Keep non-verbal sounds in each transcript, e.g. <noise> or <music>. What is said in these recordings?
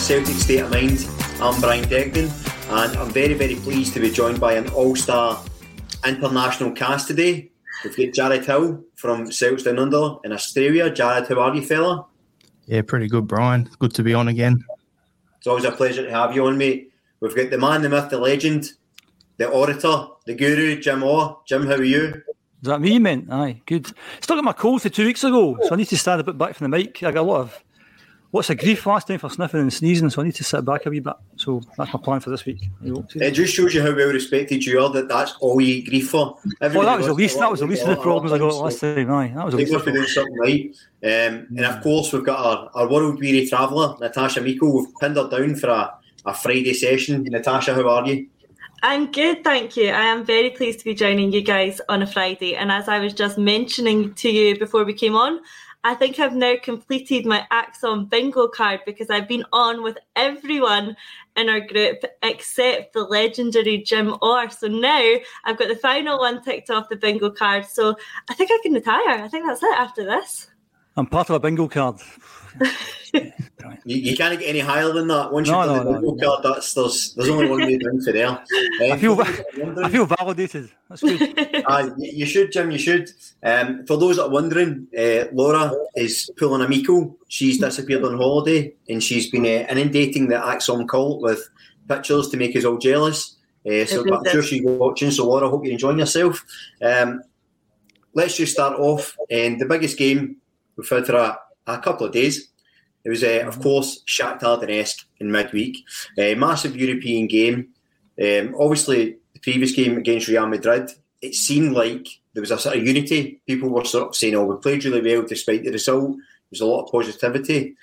Welcome Celtic State of Mind. I'm Brian Degning and I'm very, very pleased to be joined by an all-star international cast today. We've got Jarrod Hill from Celts Down Under in Australia. Jarrod, how are you, fella? Yeah, pretty good, Brian. Good to be on again. It's always a pleasure to have you on, mate. We've got the man, the myth, the legend, the orator, the guru, Jim Orr. Jim, how are you? Is that me, man? Aye, good. Still got my cold for two weeks ago, so I need to stand a bit back from the mic. I got a lot of lots a grief last time for sniffing and sneezing, so I need to sit back a wee bit. So that's my plan for this week. I hope to. It just shows you how well respected you are that that's all you eat grief for. Well, that was the least. That was the least of the problems I got last time. Aye, that was the They least. must Of be the doing something right. Um, and of course, we've got our, our world weary traveller, Natasha Meikle. We've pinned her down for a, a Friday session. Natasha, how are you? I'm good, thank you. I am very pleased to be joining you guys on a Friday. And as I was just mentioning to you before we came on, I think I've now completed my ACSOM bingo card because I've been on with everyone in our group except the legendary Jim Orr. So now I've got the final one ticked off the bingo card. So I think I can retire. I think that's it after this. I'm part of a bingo card. <laughs> You, you can't get any higher than that. Once No, you've done no, the no, bingo card, that's, there's, there's only one way down for there. Um, I feel, for va- those that are wondering- I feel <laughs> validated. That's good. Uh, y- you should, Jim. You should. Um, for those that are wondering, uh, Laura is pulling a Meikle. She's disappeared on holiday, and she's been uh, inundating the ACSOM cult with pictures to make us all jealous. Uh, so, I'm sure she's watching. So, Laura, hope you're enjoying yourself. Um, let's just start off. And the biggest game we've had for a, a couple of days. It was, uh, of course, Shakhtar Donetsk in midweek. Uh, massive European game. Um, obviously, the previous game against Real Madrid, it seemed like there was a sort of unity. People were sort of saying, "Oh, we played really well despite the result." There's a lot of positivity.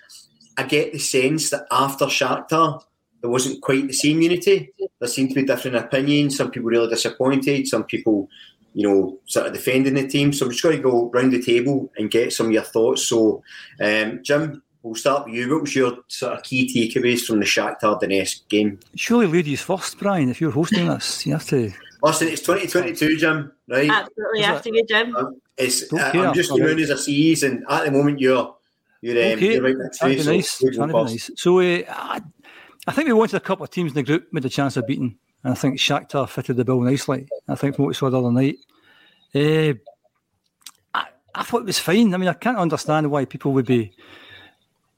I get the sense that after Shakhtar, there wasn't quite the same unity. There seemed to be different opinions. Some people really disappointed. Some people, you know, sort of defending the team. So I'm just going to go round the table and get some of your thoughts. So, um, Jim, we'll start with you. What was your sort of key takeaways from the Shakhtar Donetsk game? Surely ladies first, Brian. If you're hosting us, you have to. Listen, it's 2022, Jim, right? Absolutely Is after you, Jim. It's, Don't uh. I'm just going around as a sees, and at the moment you're you're, um, Okay, you're right next to me. So nice. you go That'd be first. nice. So uh, I, I think we wanted a couple of teams in the group with a chance of beating, and I think Shakhtar fitted the bill nicely. I think from what we saw the other night, uh, I, I thought it was fine. I mean, I can't understand why people would be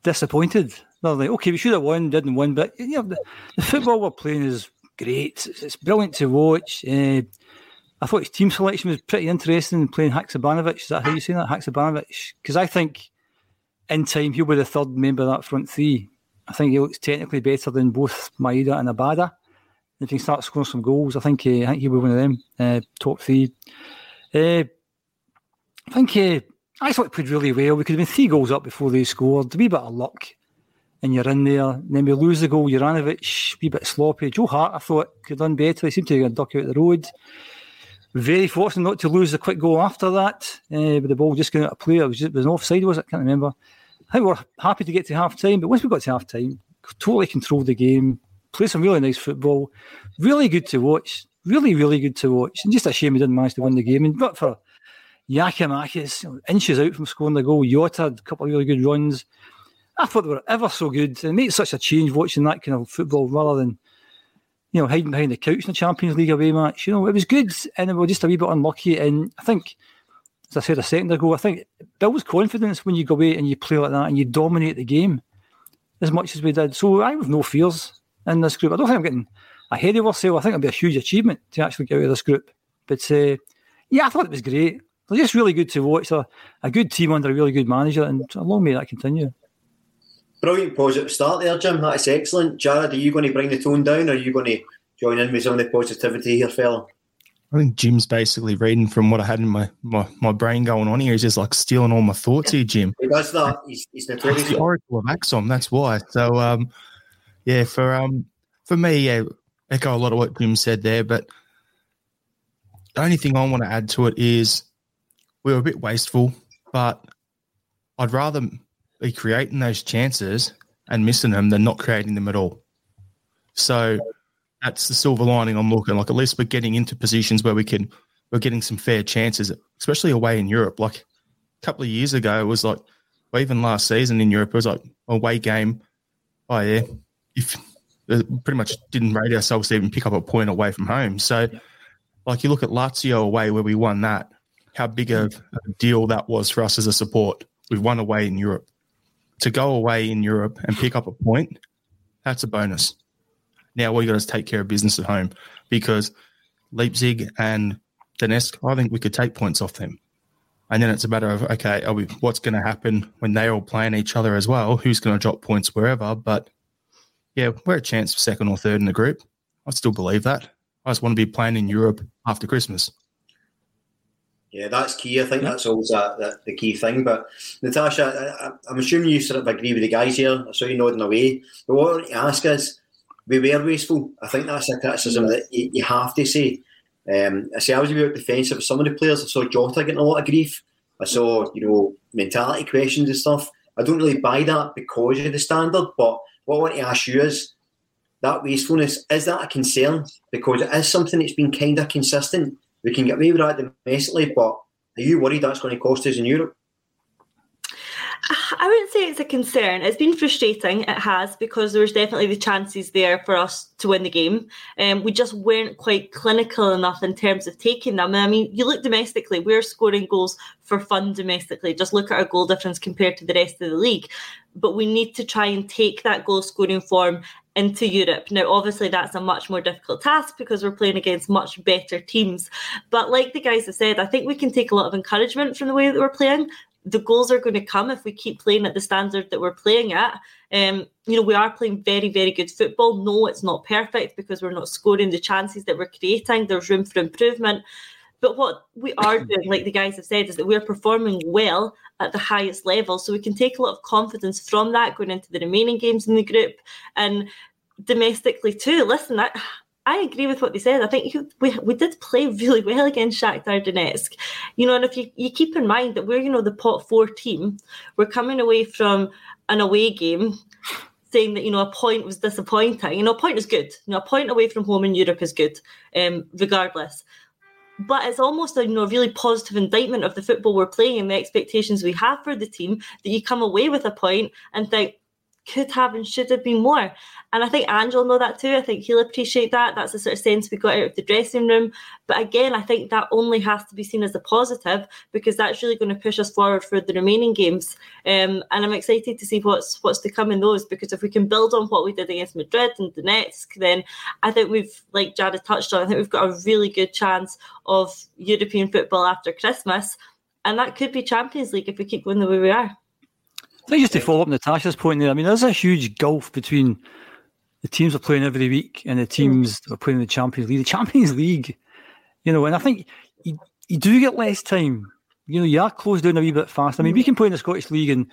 disappointed. They're like, okay, we should have won, didn't win, but you know, the, the football we're playing is great. It's, it's brilliant to watch. Uh, I thought his team selection was pretty interesting. Playing Haksabanovic, is that how you say that? Haksabanovic, because I think in time he'll be the third member of that front three. I think he looks technically better than both Maeda and Abada. If he starts scoring some goals, I think I think he'll be one of them uh, top three. Uh, I think uh, I thought played really well. We could have been three goals up before they scored. A wee bit of luck and you're in there. And then we lose the goal. Juranovic, a wee bit sloppy. Joe Hart, I thought, could have done better. He seemed to a duck out the road. Very fortunate not to lose the quick goal after that, uh, with the ball just going out of play. It was, just, it was an offside, was it? I can't remember. I think we are happy to get to half time, but once we got to half time, totally controlled the game, played some really nice football, really good to watch, really, really good to watch. And just a shame we didn't manage to win the game. And but for know, inches out from scoring the goal, Jota had a couple of really good runs. I thought they were ever so good. It made such a change watching that kind of football rather than, you know, hiding behind the couch in the Champions League away match. You know, it was good and we were just a wee bit unlucky. And I think, as I said a second ago, I think builds confidence when you go away and you play like that and you dominate the game as much as we did. So I have no fears in this group. I don't think I'm getting ahead of ourselves. I think it'll be a huge achievement to actually get out of this group. But uh, yeah, I thought it was great. They're just really good to watch. They're a good team under a really good manager, and long may that continue. Brilliant positive start there, Jim. That's excellent. Jarrod, are you going to bring the tone down or are you going to join in with some of the positivity here, fella? I think Jim's basically reading from what I had in my, my, my brain going on here. He's just like stealing all my thoughts here, Jim. He does that. He's, he's the oracle of ACSOM, that's why. So, um, yeah, for um, for me, yeah, echo a lot of what Jim said there, but the only thing I want to add to it is we were a bit wasteful, but I'd rather be creating those chances and missing them than not creating them at all. So that's the silver lining I'm looking like. At least we're getting into positions where we can we're getting some fair chances, especially away in Europe. Like a couple of years ago, it was like, well, even last season in Europe, it was like away game. Oh yeah, if Uh, pretty much didn't rate ourselves to even pick up a point away from home. So, like you look at Lazio away where we won that, how big of a deal that was for us as a support. We've won away in Europe to go away in Europe and pick up a point, that's a bonus. Now we got to take care of business at home because Leipzig and Donetsk, I think we could take points off them. And then it's a matter of okay, we, what's going to happen when they're all playing each other as well? Who's going to drop points wherever? But yeah, we're a chance for second or third in the group. I still believe that. I just want to be playing in Europe after Christmas. Yeah, that's key. I think that's always a, the, the key thing. But Natasha, I, am assuming you sort of agree with the guys here. I saw you nodding away. But what I want to ask is, we were wasteful. I think that's a criticism that you, you have to say. Um, I say I was a bit defensive some of the players. I saw Jota getting a lot of grief. I saw, you know, mentality questions and stuff. I don't really buy that because of the standard. But what I want to ask you is, that wastefulness, is that a concern? Because it is something that's been kind of consistent we can get away with that domestically, but are you worried that's going to cost us in Europe? I wouldn't say it's a concern. It's been frustrating. It has because there was definitely the chances there for us to win the game. Um, we just weren't quite clinical enough in terms of taking them. I mean, you look domestically, we're scoring goals for fun domestically. Just look at our goal difference compared to the rest of the league. But we need to try and take that goal scoring form into Europe. Now, obviously, that's a much more difficult task because we're playing against much better teams. But like the guys have said, I think we can take a lot of encouragement from the way that we're playing. The goals are going to come if we keep playing at the standard that we're playing at. Um, you know, we are playing very, very good football. No, it's not perfect because we're not scoring the chances that we're creating. There's room for improvement. But what we are doing, like the guys have said, is that we're performing well at the highest level. So we can take a lot of confidence from that going into the remaining games in the group and domestically too. Listen, I, I agree with what they said. I think we, we did play <laughs> really well against Shakhtar Donetsk. You know, and if you, you keep in mind that we're, you know, the pot four team, we're coming away from an away game saying that, you know, a point was disappointing. You know, a point is good. You know, a point away from home in Europe is good, um, regardless but it's almost a you know really positive indictment of the football we're playing and the expectations we have for the team that you come away with a point and think could have and should have been more. And I think Angel know that too. I think he'll appreciate that. That's the sort of sense we got out of the dressing room. But again, I think that only has to be seen as a positive because that's really going to push us forward for the remaining games. Um, and I'm excited to see what's what's to come in those because if we can build on what we did against Madrid and Donetsk, then I think we've, like Jarrod touched on, I think we've got a really good chance of European football after Christmas. And that could be Champions League if we keep going the way we are. I think just to follow up Natasha's point there, I mean, there's a huge gulf between the teams are playing every week and the hmm. teams that are playing in the Champions League. The Champions League, you know, and I think you, you do get less time. You know, you are closed down a wee bit fast. I mean, we hmm. can play in the Scottish League and,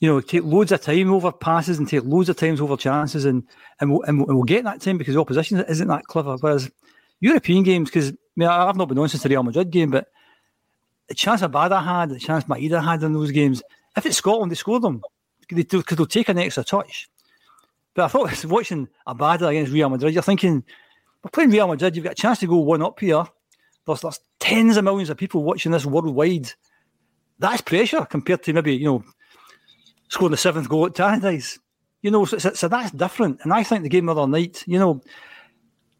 you know, take loads of time over passes and take loads of times over chances, and and we'll, and we'll get that time because the opposition isn't that clever. Whereas European games, because I mean, I've not been on since the Real Madrid game, but the chance Abada had, the chance Maeda had in those games, if it's Scotland, they score them because they'll take an extra touch. But I thought <laughs> watching Abada against Real Madrid, you're thinking, we're playing Real Madrid, you've got a chance to go one up here. There's, there's tens of millions of people watching this worldwide. That's pressure compared to maybe, you know, scoring the seventh goal at Tannadice. You know, so, so, that's different. And I think the game the other night, you know,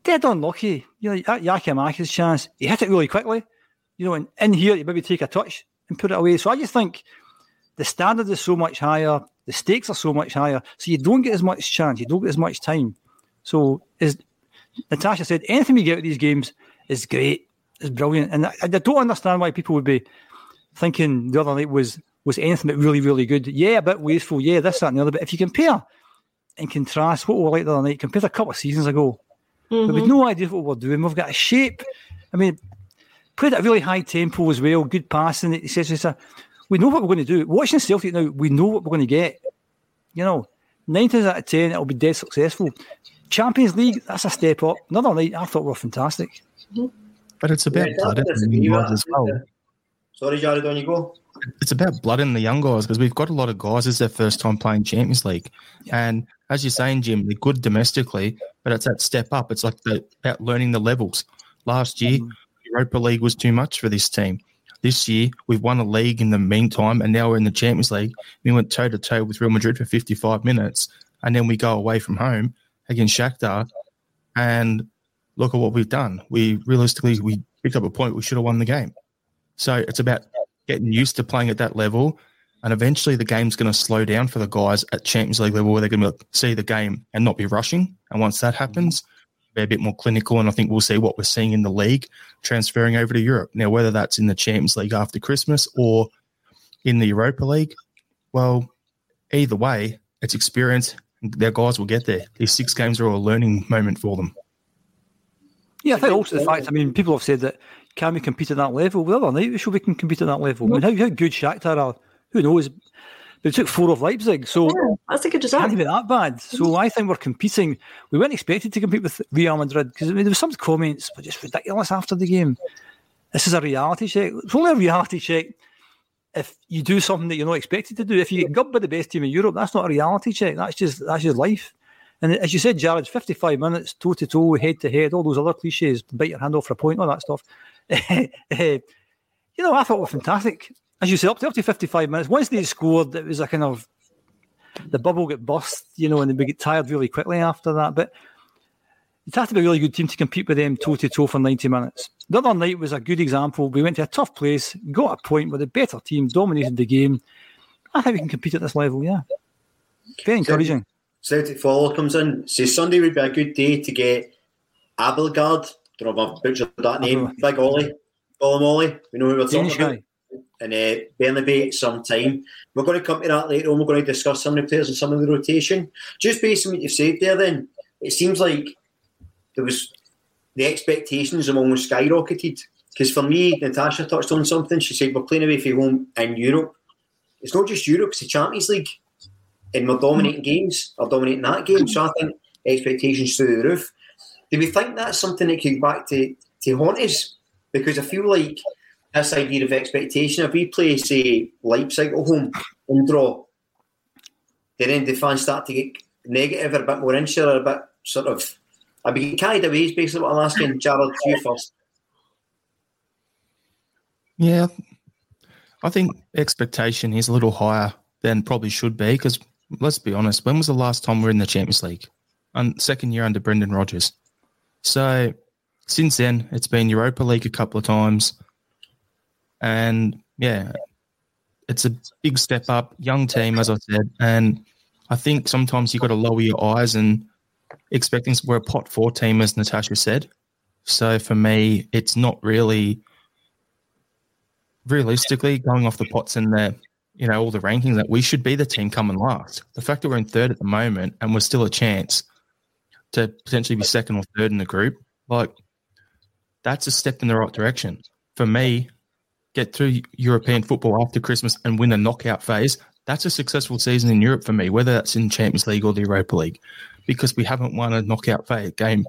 dead unlucky. You know, Giakoumakis chance, he hit it really quickly. You know, and in here, you maybe take a touch and put it away. So I just think the standard is so much higher, the stakes are so much higher, so you don't get as much chance, you don't get as much time. So as Natasha said, anything we get at these games is great, is brilliant, and I, I don't understand why people would be thinking the other night was was anything but really, really good. Yeah, a bit wasteful. Yeah, this, that, and the other. But if you compare and contrast what we were like the other night compared to a couple of seasons ago, mm-hmm. we've no idea what we're doing. We've got a shape. I mean, played at a really high tempo as well, good passing, etc we know what we're going to do. Watching Celtic now, we know what we're going to get. You know, nine times out of ten, it'll be dead successful. Champions League, that's a step up. Another night, I thought we were fantastic. But it's about yeah, blood in the young guys as well. Sorry, Jarrod, on you go. It's about blood in the young guys because we've got a lot of guys as their first time playing Champions League. And as you're saying, Jim, they're good domestically, but it's that step up. It's like the, about learning the levels. Last year, mm-hmm. Europa League was too much for this team. This year, we've won a league in the meantime, and now we're in the Champions League. We went toe to toe with Real Madrid for 55 minutes, and then we go away from home against Shakhtar, and look at what we've done. We realistically we picked up a point. We should have won the game. So it's about getting used to playing at that level, and eventually the game's going to slow down for the guys at Champions League level, where they're going to see the game and not be rushing. And once that happens, be a bit more clinical. And I think we'll see what we're seeing in the league transferring over to Europe. Now, whether that's in the Champions League after Christmas or in the Europa League, well, either way, it's experience. Their guys will get there. These six games are a learning moment for them. Yeah, I think also the fact, I mean, people have said that can we compete at that level? Well, other night we sure we can compete at that level. I mean, how, how good Shakhtar are, who knows? They took four of Leipzig, so yeah, that's a good result. Can't be that bad. So I think we're competing. We weren't expected to compete with Real Madrid because I mean, there was some comments but just ridiculous after the game. This is a reality check. It's only a reality check if you do something that you're not expected to do. If you get gubbed by the best team in Europe, that's not a reality check. That's just that's just life. And as you said, Jarrod, 55 minutes, toe to toe, head to head, all those other cliches, bite your hand off for a point, all that stuff. <laughs> Eh, you know, I thought we were fantastic as you say, up to, up to 55 minutes. Once they scored, it was a kind of the bubble got burst, you know, and they get tired really quickly after that. But it has to be a really good team to compete with them toe to toe for 90 minutes. The other night was a good example. We went to a tough place, got a point with a better team, dominated the game. I think we can compete at this level, yeah. Very encouraging. Celtic follower comes in, says Sunday would be a good day to get Abildgaard. Don't know if I've butchered that name. Big Ollie. Ollie Molly. We know who we're talking about and uh, Bernabei at some time. We're going to come to that later on. We're going to discuss some of the players and some of the rotation. Just based on what you've said there, then it seems like there was the expectations have almost skyrocketed. Because for me, Natasha touched on something. She said we're playing away from home in Europe. It's not just Europe; it's the Champions League, and we're dominating games. We're dominating that game. So I think expectations through the roof. Do we think that's something that could back to to haunt us? Because I feel like this idea of expectation. If we play, say, Leipzig at home and draw, then the fans start to get negative or a bit more insular, or a bit sort of. I'd be carried away, is basically what I'm asking. Jarrod, you first. Yeah, I think expectation is a little higher than probably should be because let's be honest, when was the last time we are in the Champions League? And second year under Brendan Rodgers. So since then, it's been Europa League a couple of times. And yeah, it's a big step up, young team, as I said. And I think sometimes you've got to lower your eyes and expecting we're a pot four team, as Natasha said. So for me, it's not really realistically going off the pots and the you know all the rankings that we should be the team coming last. The fact that we're in third at the moment and we're still a chance to potentially be second or third in the group, like that's a step in the right direction. For me, get through European football after Christmas and win a knockout phase, that's a successful season in Europe for me, whether that's in Champions League or the Europa League, because we haven't won a knockout phase game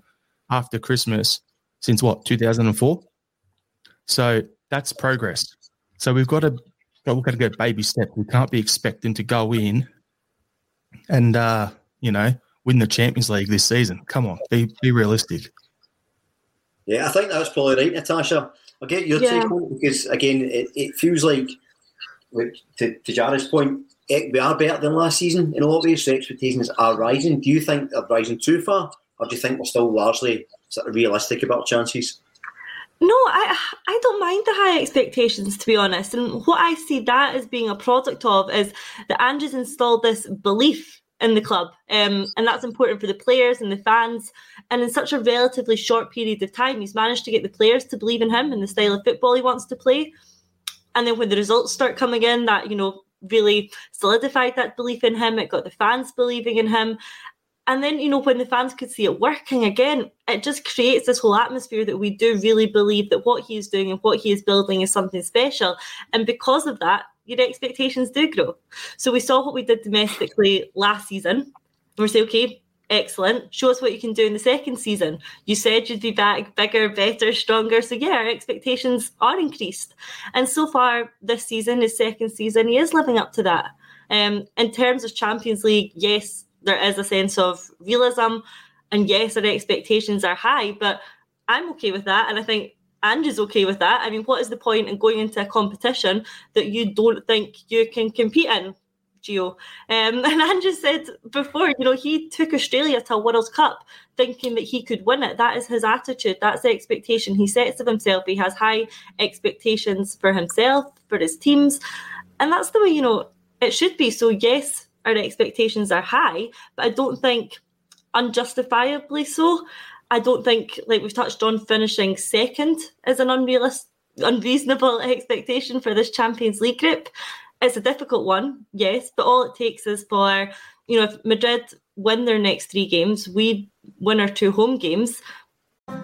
after Christmas since what 2004. So that's progress. So we've got to we've got to go baby step. We can't be expecting to go in and uh, you know win the Champions League this season. Come on, be be realistic. Yeah, I think that's probably right, Natasha. I'll get your yeah. take on it because again, it, it feels like, to, to Jarrod's point, it, we are better than last season in a lot of ways. So expectations are rising. Do you think they're rising too far, or do you think we're still largely sort of realistic about chances? No, I I don't mind the high expectations to be honest. And what I see that as being a product of is that Ange's installed this belief in the club. Um, and that's important for the players and the fans. And in such a relatively short period of time, he's managed to get the players to believe in him and the style of football he wants to play. And then when the results start coming in, that, you know, really solidified that belief in him. It got the fans believing in him. And then, you know, when the fans could see it working again, it just creates this whole atmosphere that we do really believe that what he is doing and what he is building is something special. And because of that, your expectations do grow. So we saw what we did domestically last season. We're saying, okay, excellent. Show us what you can do in the second season. You said you'd be back bigger, better, stronger. So yeah, our expectations are increased. And so far this season, his second season, he is living up to that. Um, in terms of Champions League, yes, there is a sense of realism. And yes, our expectations are high, but I'm okay with that. And I think Ange's okay with that. I mean, what is the point in going into a competition that you don't think you can compete in? Gio. Um, <laughs> and Ange said before, you know, he took Australia to a World Cup thinking that he could win it. That is his attitude. That's the expectation he sets of himself. He has high expectations for himself, for his teams. And that's the way, you know, it should be. So, yes, our expectations are high, but I don't think unjustifiably so. I don't think, like we've touched on, finishing second is an unrealistic, unreasonable expectation for this Champions League group. It's a difficult one, yes, but all it takes is for, you know, if Madrid win their next three games, we win our two home games.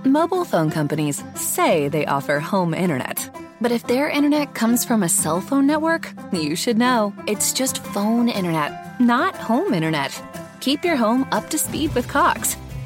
Mobile phone companies say they offer home internet. But if their internet comes from a cell phone network, you should know. It's just phone internet, not home internet. Keep your home up to speed with Cox.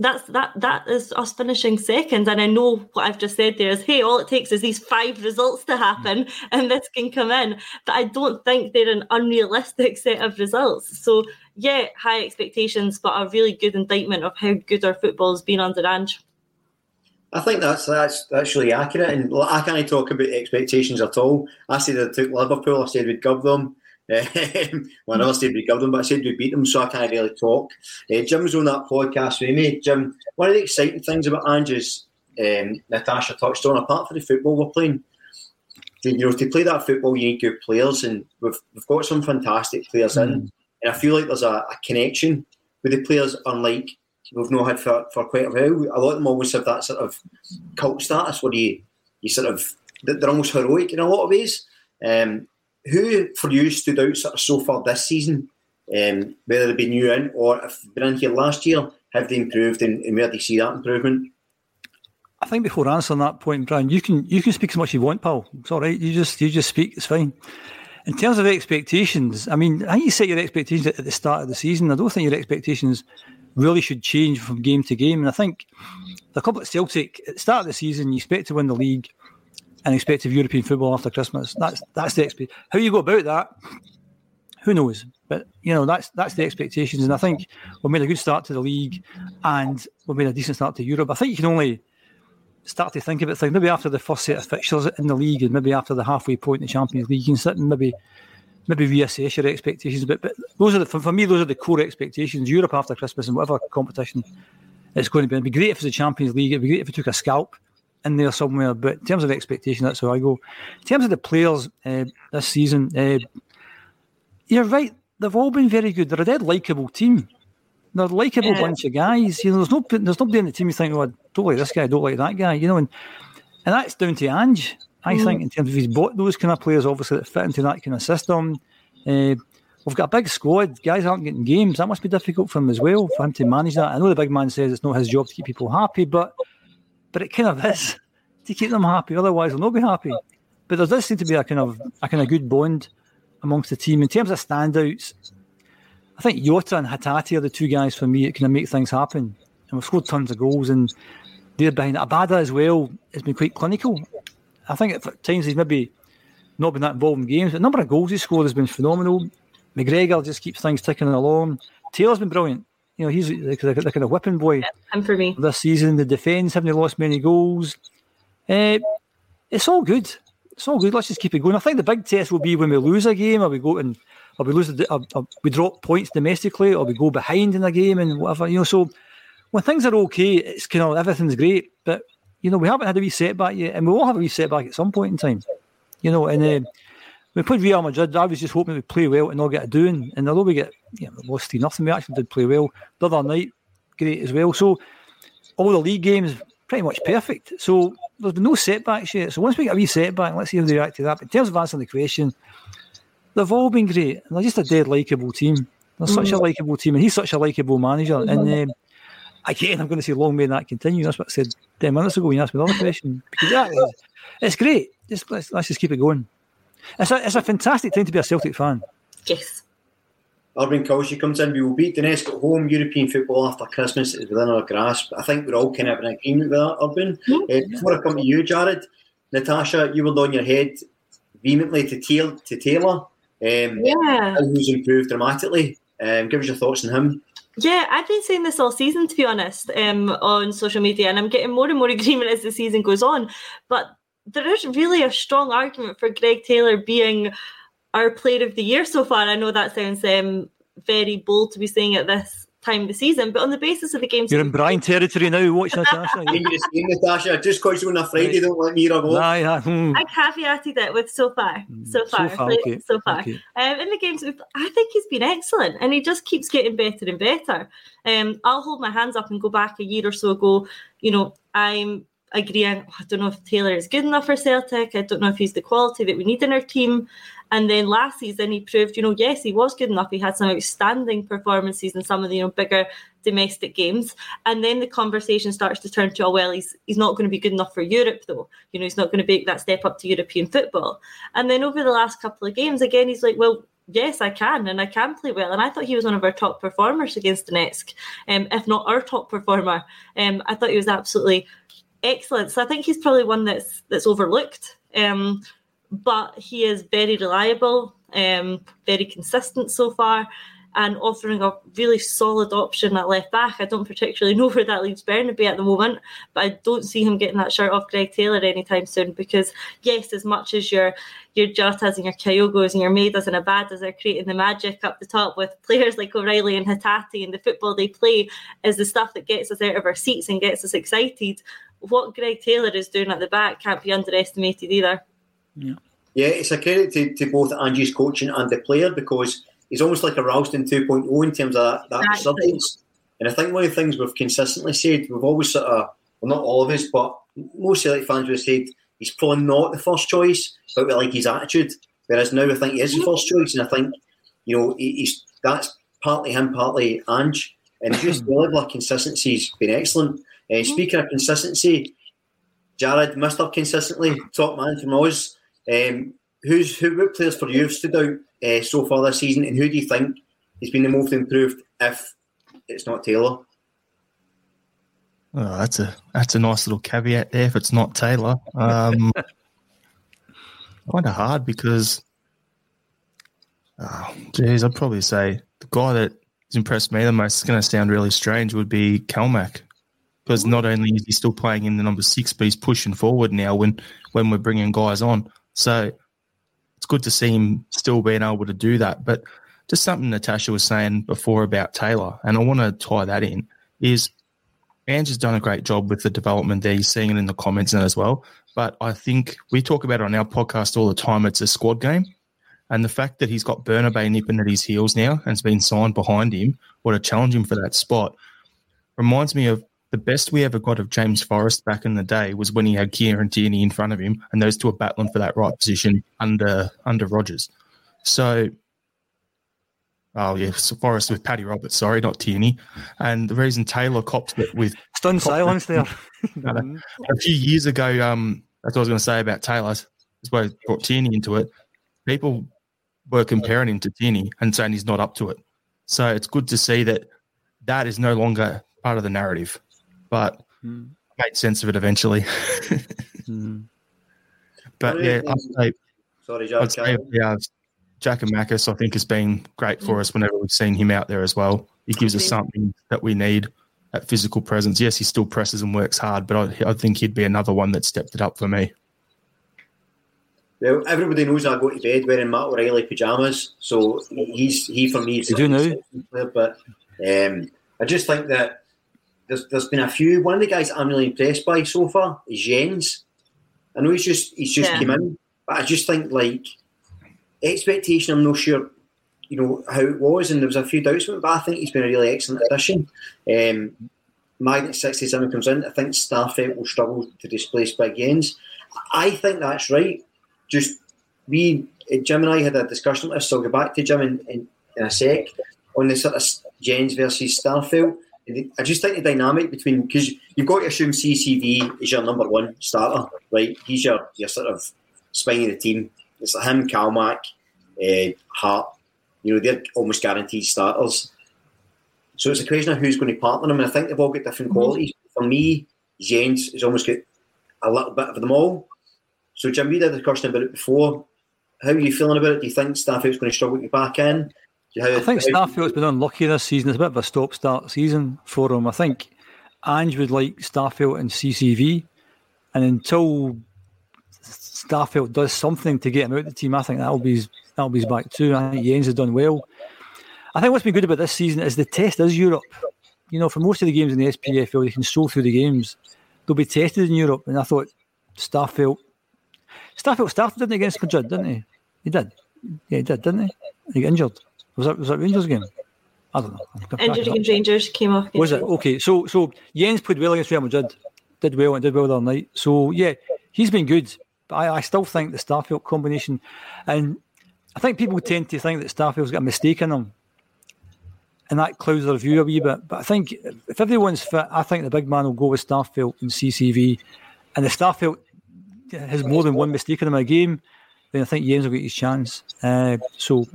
that's that that is us finishing second and i know what i've just said there is hey all it takes is these five results to happen mm. and this can come in but i don't think they're an unrealistic set of results so yeah high expectations but a really good indictment of how good our football has been under Ange. I think that's that's actually accurate, and I can't talk about expectations at all. I said I took Liverpool. I said we'd give them. Well, I never said we killed them, but I said we beat them, so I can't really talk. Uh, Jim was on that podcast with me. Jim, one of the exciting things about Ange's, um, Natasha touched on, apart from the football we're playing, you know, to play that football, you need good players, and we've, we've got some fantastic players mm. in. And I feel like there's a, a, connection with the players, unlike we've not had for, for quite a while. A lot of them always have that sort of cult status where you, you sort of, they're almost heroic in a lot of ways. Um, who for you stood out sort of so far this season? Um, whether they be new in or if been in here last year, have they improved and, and where do you see that improvement? I think before answering that point, Brian, you can you can speak as much as you want, Paul. It's all right. You just you just speak. It's fine. In terms of expectations, I mean, think you set your expectations at the start of the season. I don't think your expectations really should change from game to game. And I think the couple at Celtic at the start of the season, you expect to win the league and expected European football after Christmas. That's that's the expectation. How you go about that, who knows? But you know that's that's the expectations, and I think we made a good start to the league, and we made a decent start to Europe. I think you can only start to think about things. Maybe after the first set of fixtures in the league, and maybe after the halfway point in the Champions League, you can sit and maybe maybe reassess your expectations. But but those are the, for, me, those are the core expectations. Europe after Christmas and whatever competition it's going to be. It'd be great if it's the Champions League. It'd be great if it took a scalp in there somewhere. But in terms of expectation, that's how I go. In terms of the players uh, this season, uh, you're right. They've all been very good. They're a dead likable team. They're a likable yeah. bunch of guys. You know, there's no there's nobody in the team you think, oh, I don't like this guy, I don't like that guy. You know, and and that's down to Ange. I mm. think in terms of he's bought those kind of players, obviously that fit into that kind of system. Uh, we've got a big squad. Guys aren't getting games. That must be difficult for him as well, for him to manage that. I know the big man says it's not his job to keep people happy, but but it kind of is to keep them happy. Otherwise, they'll not be happy. But there does seem to be a kind of a kind of good bond amongst the team in terms of standouts. I think Jota and Hatate are the two guys for me that kind of make things happen. And we've scored tons of goals, and they're behind Abada as well has been quite clinical. I think at times he's maybe not been that involved in games, but the number of goals he scored has been phenomenal. McGregor just keeps things ticking along. Taylor's been brilliant. You know, he's the, the, the kind of whipping boy and for me this season. The defence haven't lost many goals. Uh, it's all good. It's all good. Let's just keep it going. I think the big test will be when we lose a game, or we go and or we lose, the, or, or we drop points domestically, or we go behind in a game and whatever. You know, so when things are okay, it's kind of everything's great. But you know, we haven't had a wee setback yet, and we will have a wee setback at some point in time. You know, and uh, we played Real Madrid. I was just hoping we'd play well and not get a doing. And although we get you know, lost nothing, we actually did play well. The other night, great as well. So all the league games pretty much perfect. So there's been no setbacks yet. So once we get a wee setback, let's see how they react to that. But in terms of answering the question, they've all been great. And they're just a dead likeable team. They're mm. such a likeable team, and he's such a likeable manager. And um, again, I'm going to say long may that continue. That's what I said ten minutes ago when you asked me the other question. Because it's, it's great. Just let's, let's just keep it going. It's a, it's a fantastic time to be a Celtic fan. Yes. Urban Culture comes in. We will beat Donetsk at home. European football after Christmas is within our grasp. I think we're all kind of in agreement with that, Urban. Mm-hmm. Uh, before I come to you, Jarrod, Natasha, you were on your head vehemently to, Taylor. To Taylor. Um, yeah. Who's improved dramatically. Um, give us your thoughts on him. Yeah, I've been saying this all season, to be honest, um, on social media, and I'm getting more and more <laughs> agreement as the season goes on. But there is really a strong argument for Greg Taylor being our player of the year so far. I know that sounds um, very bold to be saying at this time of the season, but on the basis of the games, you're in Brian territory now. Watch Natasha. you <laughs> just Natasha. Just because you're on a Friday, don't let me rub off. Nah, yeah. Hmm. I caveated it with so far, hmm. so far, so far. Okay. So far. Okay. Um, in the games, I think he's been excellent, and he just keeps getting better and better. Um, I'll hold my hands up and go back a year or so ago. You know, I'm agreeing, I don't know if Taylor is good enough for Celtic. I don't know if he's the quality that we need in our team. And then last season, he proved, you know, yes, he was good enough. He had some outstanding performances in some of the, you know, bigger domestic games. And then the conversation starts to turn to, oh, well, he's he's not going to be good enough for Europe, though. You know, he's not going to make that step up to European football. And then over the last couple of games, again, he's like, well, yes, I can, and I can play well. And I thought he was one of our top performers against Donetsk, um, if not our top performer. Um, I thought he was absolutely excellent. So I think he's probably one that's that's overlooked. Um, but he is very reliable, um, very consistent so far, and offering a really solid option at left back. I don't particularly <laughs> know where that leaves Bernabei at the moment, but I don't see him getting that shirt off Greg Taylor anytime soon. Because yes, as much as your your Jotas and your Kyogos and your Maedas and Abadas are creating the magic up the top with players like O'Riley and Hatate and the football they play is the stuff that gets us out of our seats and gets us excited what Greg Taylor is doing at the back can't be underestimated either. Yeah, yeah it's a credit to, to both Ange's coaching and the player because he's almost like a Ralston 2.0 in terms of that, that exactly. And I think one of the things we've consistently said, we've always sort of, well, not all of us, but most Celtic fans would have said he's probably not the first choice, but we like his attitude. Whereas now I think he is the first choice, and I think you know he's that's partly him, partly Ange, and just <clears throat> the level of consistency has been excellent. Uh, speaking of consistency, Jarrod, Mister Consistently, top man from Oz. Um, who's who? What players for you have stood out uh, so far this season, and who do you think has been the most improved? If it's not Taylor. Oh, that's a that's a nice little caveat there. If it's not Taylor, um, <laughs> kind of hard because, oh, geez, I'd probably say the guy that has impressed me the most. It's going to sound really strange. Would be Calmac. Because not only is he still playing in the number six, but he's pushing forward now when when we're bringing guys on. So it's good to see him still being able to do that. But just something Natasha was saying before about Taylor, and I want to tie that in is Ange done a great job with the development there. You're seeing it in the comments as well. But I think we talk about it on our podcast all the time. It's a squad game. And the fact that he's got Bernabei nipping at his heels now and has been signed behind him or to challenge him for that spot reminds me of the best we ever got of James Forrest back in the day was when he had Kieran Tierney in front of him and those two are battling for that right position under under Rodgers. So Oh yeah, so Forrest with Paddy Roberts. Sorry, not Tierney. And the reason Taylor copped it with stunned silence there. <laughs> a few years ago, um, that's what I was going to say about Taylor. That's why I brought Tierney into it. People were comparing him to Tierney and saying he's not up to it. So it's good to see that that is no longer part of the narrative, but mm. made sense of it eventually. <laughs> mm. But yeah, I'd say, sorry, Jack. I'd say, yeah, Giakoumakis, I think, has been great for us whenever we've seen him out there as well. He gives us something that we need that physical presence. Yes, he still presses and works hard, but I, I think he'd be another one that stepped it up for me. Well, everybody knows I go to bed wearing Matt O'Riley pajamas, so he's he for me. Is you do know, but um, I just think that there's there's been a few. One of the guys I'm really impressed by so far is Jenz. I know he's just he's just yeah. came in, but I just think like expectation, I'm not sure, you know, how it was, and there was a few doubts about. but I think he's been a really excellent addition. Um, Magnet 67 comes in, I think Starfelt will struggle to displace Big Jenz. I think that's right. Just we, Jim and I had a discussion I'll go back to Jim in, in, in a sec on the sort of Jenz versus Starfelt. I just think the dynamic between because you've got to assume CCV is your number one starter, right? He's your your sort of spine of the team. It's like him, Calmac, uh, Hart. You know, they're almost guaranteed starters. So it's a question of who's going to partner them. And I think they've all got different mm-hmm. qualities. For me, Jenz has almost got a little bit of them all. So, Jim, we did a discussion about it before. How are you feeling about it? Do you think Starfelt's going to struggle to get back in? I think Starfelt's been unlucky this season. It's a bit of a stop start season for him. I think Ange would like Starfelt and CCV. And until Starfelt does something to get him out of the team, I think that'll be his, that'll be his back too. I think Jenz has done well. I think what's been good about this season is the test is Europe. You know, for most of the games in the SPFL, you can stroll through the games. They'll be tested in Europe, and I thought Starfelt, Starfelt started didn't he, against Madrid, didn't he? He did. Yeah, he did, didn't he? He got injured. Was that was that Rangers game? I don't know. Injured against Rangers came off. Was it okay? So so Jenz played well against Real Madrid, did well and did well the other night. So yeah, he's been good. But I, I still think the Starfelt combination, and I think people tend to think that Starfelt's got a mistake in him, and that clouds their view a wee bit. But I think if everyone's fit, I think the big man will go with Starfelt and CCV, and the Starfelt has more than one mistake in him a game, then I think Jenz will get his chance. Uh, so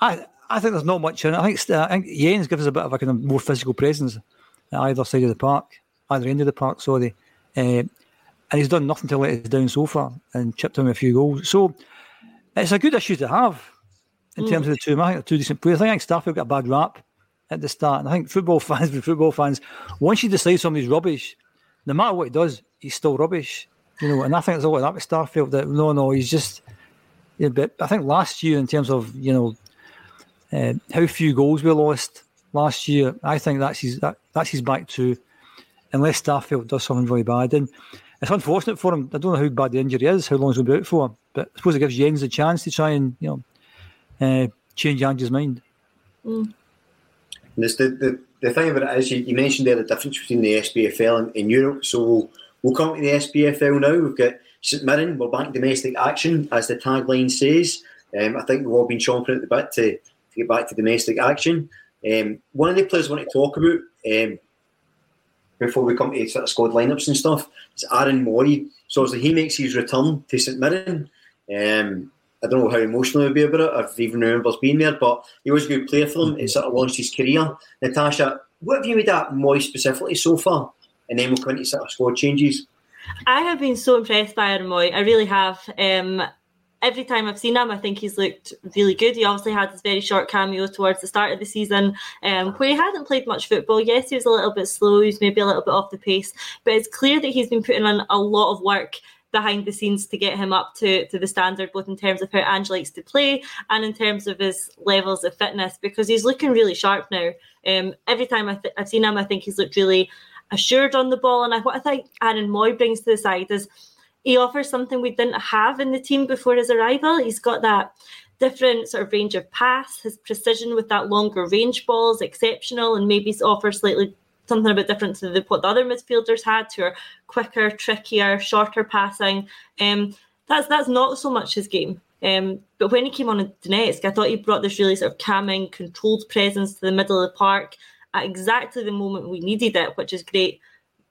I I think there's not much in it. I think, I think Jenz gives us a bit of a kind of more physical presence at either side of the park, either end of the park, sorry. Uh, and he's done nothing to let us down so far and chipped in a few goals. So it's a good issue to have in mm. terms of the two. I think two decent players. I think Starfelt got a bad rap at the start. And I think football <laughs> fans, with football fans, once you decide somebody's rubbish, no matter what he does, he's still rubbish. You know, and I think there's a lot of that with Starfelt that no, no, he's just. Yeah, but I think last year, in terms of you know uh, how few goals we lost last year, I think that's his that, that's his back to, unless Starfelt does something really bad. And it's unfortunate for him. I don't know how bad the injury is, how long he's going to be out for, but I suppose it gives Jenz a chance to try and you know uh, change Ange's mind. Mm. the, the, the thing about it is, you, you, mentioned there the difference between the SPFL and, and Europe. So we'll, we'll come to the SPFL now. We've got St Mirren, we're back domestic action, as the tagline says. Um, I think we've all been chomping at the bit to, to get back to domestic action. Um, one of the players I want to talk about um, before we come to sort of squad lineups and stuff. is Aaron Mooy. So as he makes his return to St Mirren, um, I don't know how emotional he'll be about it, I've even remembers being there, but he was a good player for them. It sort of launched his career. Natasha, what have you made that Mooy specifically so far? And then we'll come into sort of squad changes. I have been so impressed by Aaron Mooy. I really have. Um, every time I've seen him, I think he's looked really good. He obviously had his very short cameo towards the start of the season um, where he hadn't played much football. Yes, he was a little bit slow, he was maybe a little bit off the pace, but it's clear that he's been putting on a lot of work behind the scenes to get him up to, to the standard, both in terms of how Ange likes to play and in terms of his levels of fitness, because he's looking really sharp now. Um, every time I I've seen him, I think he's looked really assured on the ball. And I, what I think Aaron Mooy brings to the side is he offers something we didn't have in the team before his arrival. He's got that different sort of range of pass. His precision with that longer range ball is exceptional, and maybe offers slightly something a bit different to the, what the other midfielders had, who are quicker, trickier, shorter passing. Um, that's that's not so much his game. Um, but when he came on at Donetsk, I thought he brought this really sort of calming, controlled presence to the middle of the park at exactly the moment we needed it, which is great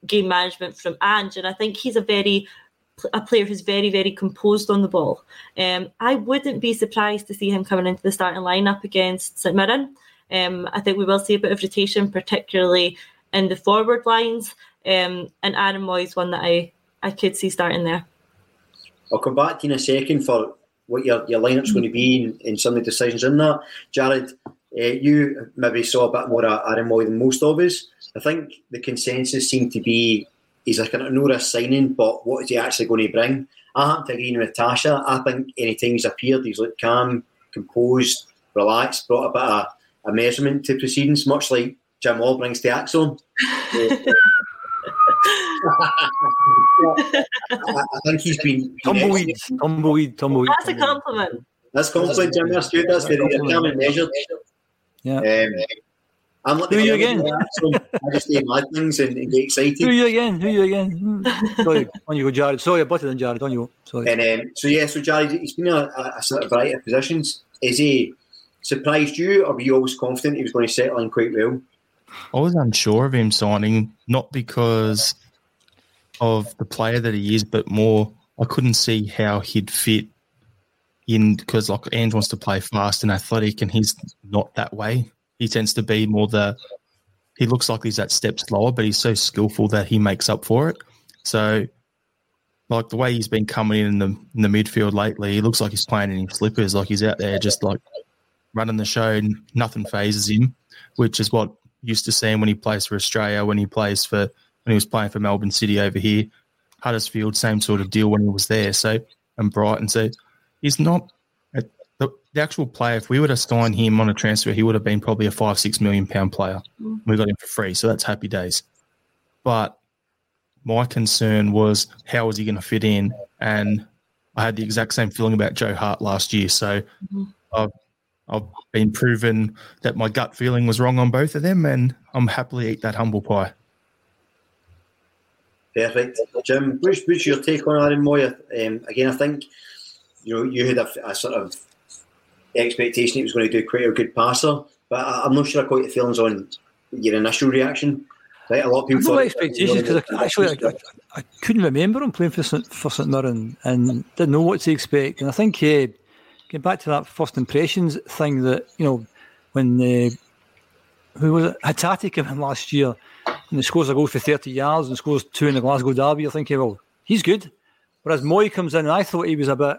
game management from Ange. And I think he's a very a player who's very, very composed on the ball. Um, I wouldn't be surprised to see him coming into the starting lineup against St Mirren. Um, I think we will see a bit of rotation, particularly in the forward lines. Um, and Aaron is one that I, I could see starting there. I'll come back to you in a second for what your, your lineup's going to be and, and some of the decisions in that. Jarrod, uh, you maybe saw a bit more of Aaron Mooy than most of us. I think the consensus seemed to be he's a kind of no risk signing, but what is he actually going to bring? I happen to agree with Tasha. I think anytime he's appeared, he's looked calm, composed, relaxed, brought a bit of a measurement to proceedings, much like Jim Orr brings to ACSOM. I, I, think he's been tumbleweed, tumbleweed, tumbleweed. That's a compliment. That's compliment, Jim. That's good. That's good. Calm and measured. Yeah. Um, I'm Who are you again? So I just say mad things and, and, get excited. Who are you again? Who are you again? Hmm. <laughs> Sorry, on you go, Jarrod. Sorry, I butted in Jarrod. On you go. Sorry. And um, so yeah, so Jarrod, he's been in a, a, sort of variety of positions. Is he surprised you, or were you always confident he was going to settle in quite well? I was unsure of him signing, not because of the player that he is, but more I couldn't see how he'd fit in because like Ange wants to play fast and athletic, and he's not that way he tends to be more the he looks like he's that step slower, but he's so skillful that he makes up for it. So, like the way he's been coming in, in the in the midfield lately, he looks like he's playing in his slippers, like he's out there just like running the show, and nothing phases him, which is what used to see him when he plays for Australia, when he plays for when he was playing for Melbourne City over here, Huddersfield, same sort of deal when he was there. So and Brighton, so he's not the, the actual player, if we were to sign him on a transfer, he would have been probably a five, six million pound player. Mm. We got him for free, so that's happy days. But my concern was how was he going to fit in? And I had the exact same feeling about Joe Hart last year. So mm-hmm. I've, I've been proven that my gut feeling was wrong on both of them, and I'm happily eat that humble pie. Perfect, Jim. What's, what's your take on Aaron Mooy? Um, again, I think you know you had a, a sort of expectation he was going to do quite a good passer. But I, am not sure I quite the feelings on your initial reaction. Right, a lot of people. No expectations because actually I, I, I, couldn't remember him playing for St, for St Mirren and didn't know what to expect. And I think uh, getting back to that first impressions thing that you know when uh, who was it Hatate came in last year and he scores a goal for 30 yards and scores two in the Glasgow Derby. You're thinking, well, he's good. Whereas Mooy comes in and I thought he was a bit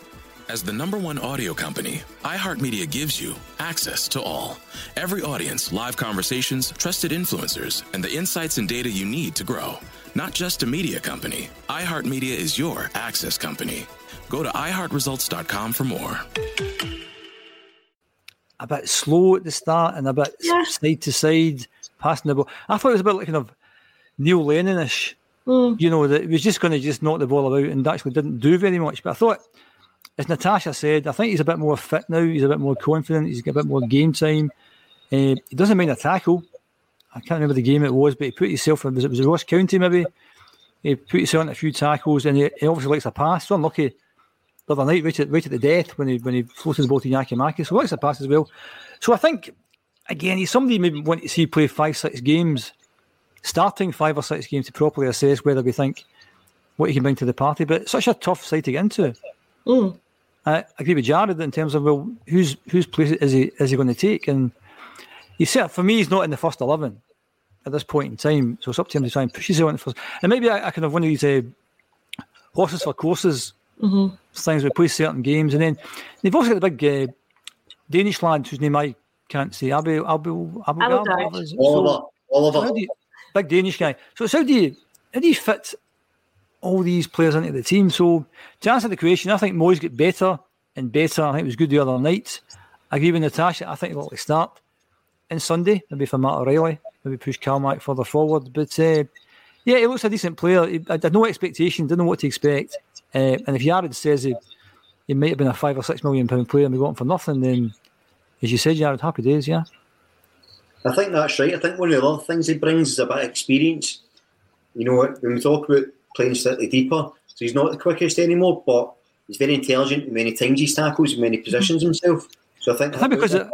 As the number one audio company, iHeartMedia gives you access to all. Every audience, live conversations, trusted influencers, and the insights and data you need to grow. Not just a media company, iHeartMedia is your access company. Go to iHeartResults.com for more. A bit slow at the start and a bit Yeah. side to side, passing the ball. I thought it was a bit like kind of Neil Lennon-ish. Mm. You know, that he was just going to just knock the ball about and actually didn't do very much. But I thought, as Natasha said, I think he's a bit more fit now. He's a bit more confident. He's got a bit more game time. Uh, he doesn't mind a tackle. I can't remember the game it was, but he put himself in, was it, was Ross County maybe? He put himself in a few tackles and he, he obviously likes a pass. So unlucky the other night, right at, right at the death when he when he floated the ball to Giakoumakis. So he likes a pass as well. So I think, again, he's somebody maybe want to see play five, six games, starting five or six games to properly assess whether we think what he can bring to the party. But such a tough side to get into. Mm. I agree with Jarrod in terms of well, whose whose place is he is he going to take? And you said for me, he's not in the first eleven at this point in time. So it's up to him to try and push himself in the first. And maybe I, I can have one of these uh, horses for courses Mm-hmm. things. We play certain games, and then they've also got the big uh, Danish lad whose name I can't say. Abel Abel Abel Abelgard. Oliver, Oliver. how do you, big Danish guy. So it's how do you how do you fit all these players into the team? So to answer the question, I think Mooy's get better and better. I think it was good the other night. I agree with Natasha. I think they'll likely start in Sunday, maybe for Matt O'Riley, maybe push Calmack further forward. But uh, yeah, he looks a decent player. I had no expectation, didn't know what to expect. Uh, and if Jarrod says he, he might have been a five or six million pound player and we got him for nothing, then as you said, Jarrod, happy days, yeah. I think that's right. I think one of the other things he brings is a bit of experience. You know, when we talk about playing slightly deeper, so he's not the quickest anymore, but he's very intelligent. Many times he tackles, many hmm. positions himself. So I think I think because it-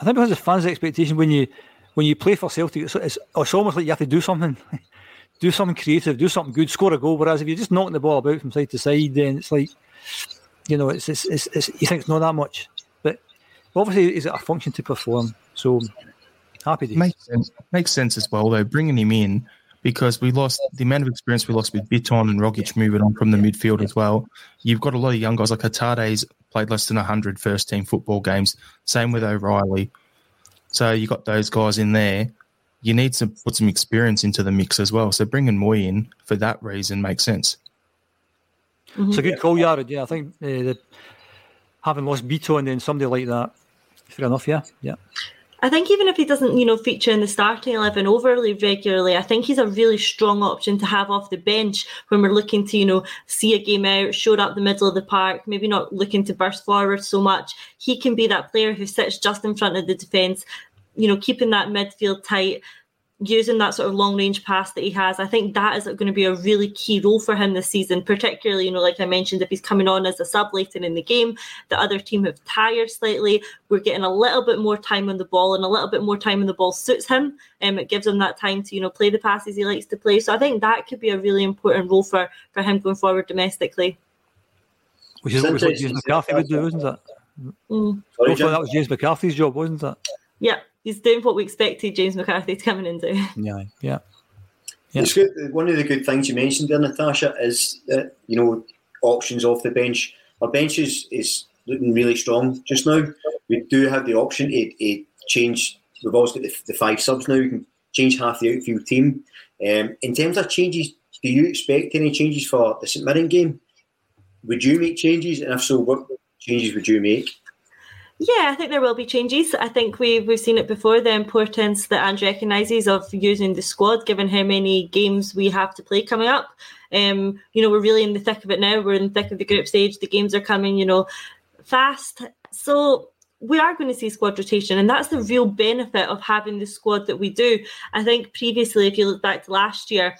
I think because the fans' expectation when you when you play for Celtic, it's, it's, it's almost like you have to do something, <laughs> do something creative, do something good, score a goal. Whereas if you're just knocking the ball about from side to side, then it's like, you know, it's it's, it's, it's you think it's not that much, but obviously is it a function to perform? So happy days. Makes sense. Makes sense as well, though, bringing him in because we lost the amount of experience we lost with Bitton and Rogic moving on from the midfield as well. You've got a lot of young guys like Hatate's played less than 100 first team football games. Same with O'Riley. So you got those guys in there. You need to put some experience into the mix as well. So bringing Mooy in for that reason makes sense. It's a good call, Jarrod. Yeah, I think uh, the, having lost Beto and then somebody like that, fair enough. Yeah, yeah. I think even if he doesn't, you know, feature in the starting eleven overly regularly, I think he's a really strong option to have off the bench when we're looking to, you know, see a game out, showed up the middle of the park, maybe not looking to burst forward so much. He can be that player who sits just in front of the defence, you know, keeping that midfield tight, using that sort of long range pass that he has. I think that is going to be a really key role for him this season, particularly, you know, like I mentioned, if he's coming on as a sub later in the game, the other team have tired slightly. We're getting a little bit more time on the ball, and a little bit more time on the ball suits him. And it gives him that time to, you know, play the passes he likes to play. So I think that could be a really important role for, for him going forward domestically. Which is what Sometimes James it's- McCarthy would do, isn't it? Mm. Sorry, Hopefully that was James McCarthy's job, wasn't it? Yeah, he's doing what we expected James McCarthy to come in and do. Yeah, yeah. Yeah. It's good. One of the good things you mentioned there, Natasha, is that you know options off the bench. Our bench is, is looking really strong just now. We do have the option to, to change. We've also got the, the five subs now. We can change half the outfield team. Um, in terms of changes, do you expect any changes for the St Mirren game? Would you make changes, and if so, what changes would you make? Yeah, I think there will be changes. I think we've we've seen it before. The importance that Ange recognises of using the squad, given how many games we have to play coming up. Um, you know, we're really in the thick of it now. We're in the thick of the group stage. The games are coming, you know, fast. So we are going to see squad rotation, and that's the real benefit of having the squad that we do. I think previously, if you look back to last year,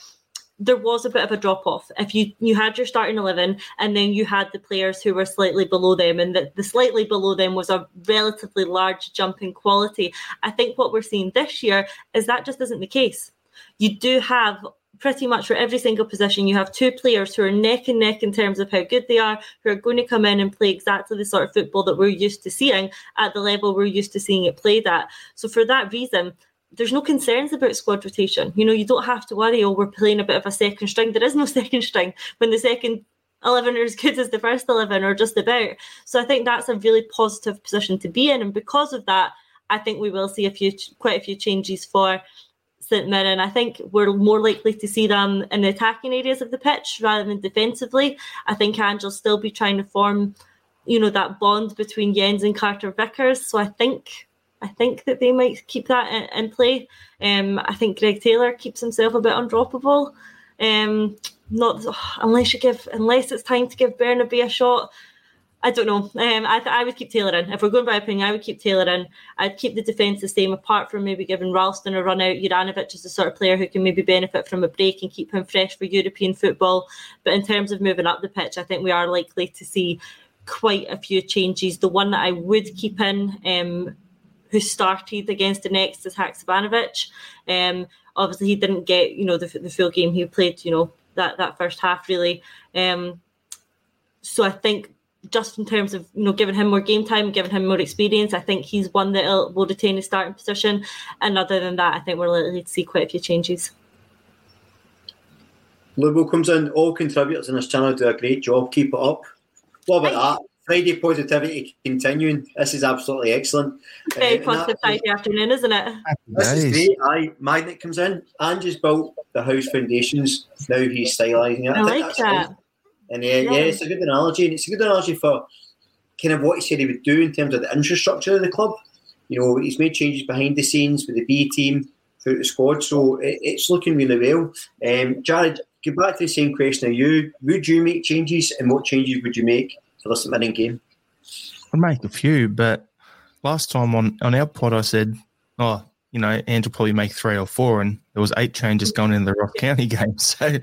there was a bit of a drop off. If you you had your starting eleven, and then you had the players who were slightly below them, and the, the slightly below them was a relatively large jump in quality. I think what we're seeing this year is that just isn't the case. You do have pretty much for every single position, you have two players who are neck and neck in terms of how good they are, who are going to come in and play exactly the sort of football that we're used to seeing at the level we're used to seeing it played at. So for that reason, there's no concerns about squad rotation. You know, you don't have to worry, oh, we're playing a bit of a second string. There is no <laughs> second string. When the second 11 are as good as the first 11 or just about. So I think that's a really positive position to be in. And because of that, I think we will see a few, quite a few changes for St Mirren. I think we're more likely to see them in the attacking areas of the pitch rather than defensively. I think Ange will still be trying to form, you know, that bond between Jenz and Carter Vickers. So I think I think that they might keep that in, in play. Um, I think Greg Taylor keeps himself a bit undroppable. Um, not unless you give unless it's time to give Bernabei a shot. I don't know. Um, I, th- I would keep Taylor in. If we're going by opinion, I would keep Taylor in. I'd keep the defence the same, apart from maybe giving Ralston a run out. Juranovic is the sort of player who can maybe benefit from a break and keep him fresh for European football. But in terms of moving up the pitch, I think we are likely to see quite a few changes. The one that I would keep in, um, who started against the next, is Haksabanovic. Um, obviously, he didn't get you know the, the full game. He played you know that that first half really. Um, so I think just in terms of you know giving him more game time, giving him more experience, I think he's one that will retain his starting position. And other than that, I think we're likely to see quite a few changes. Lubo comes in. All contributors in this channel do a great job. Keep it up. What about that? Friday positivity continuing. This is absolutely excellent. Very uh, positive Friday afternoon, isn't it? This is great. I Magnet comes in and just built the house foundations. Now he's stylising it. I, I like that. Cool. And uh, yeah. yeah, it's a good analogy, and it's a good analogy for kind of what he said he would do in terms of the infrastructure of the club. You know, he's made changes behind the scenes with the B team throughout the squad, so it, it's looking really well. Um, Jarrod, get back to the same question. Are you would you make changes, and what changes would you make for the St game? I'd make a few, but last time on on our pod, I said, oh, you know, Ange probably make three or four, and there was eight changes going into the Ross County <laughs> game, so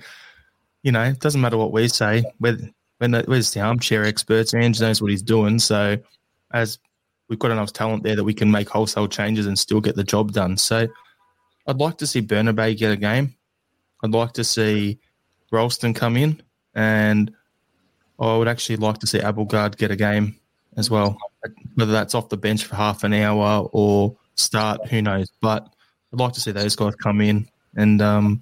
you know, it doesn't matter what we say. We're, where's the armchair experts? Ange knows what he's doing. So, as we've got enough talent there that we can make wholesale changes and still get the job done. So, I'd like to see Bernabei get a game. I'd like to see Ralston come in, and I would actually like to see Abildgaard get a game as well. Whether that's off the bench for half an hour or start, who knows? But I'd like to see those guys come in and um,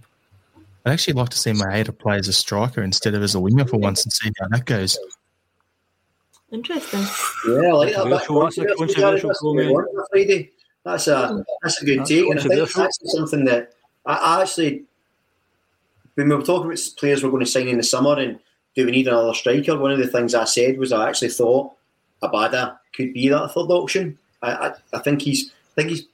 I'd actually like to see Maeda play as a striker instead of as a winger for once and see how that goes. Interesting. Yeah, I like that. That's a controversial comment. That's a that's a good that's take, and I think that's something that I, actually, when we were talking about players we're going to sign in the summer and do we need another striker, one of the things I said was I actually thought Abada could be that third option. I, I, I think he's I think he's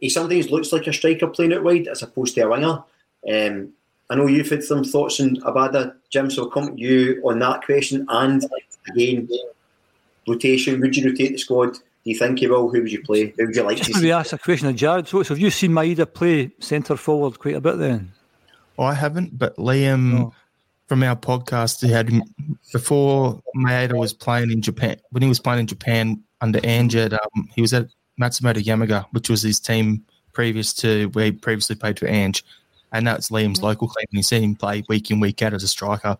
he sometimes looks like a striker playing out wide as opposed to a winger. Um, I know you've had some thoughts on Abada, Jim, so I'll come to you on that question. And again, rotation, would you rotate the squad? Do you think you will? Who would you play? Who would you like Just to see? ask a question of Jarrod. So, so have you seen Maeda play centre forward quite a bit then? Oh, I haven't, but Liam oh. From our podcast, he had before Maeda was playing in Japan, when he was playing in Japan under Anjad, um, he was at Matsumoto Yamaga, which was his team previous to where he previously played for Ange and that's Liam's local team. And you see him play week in, week out as a striker.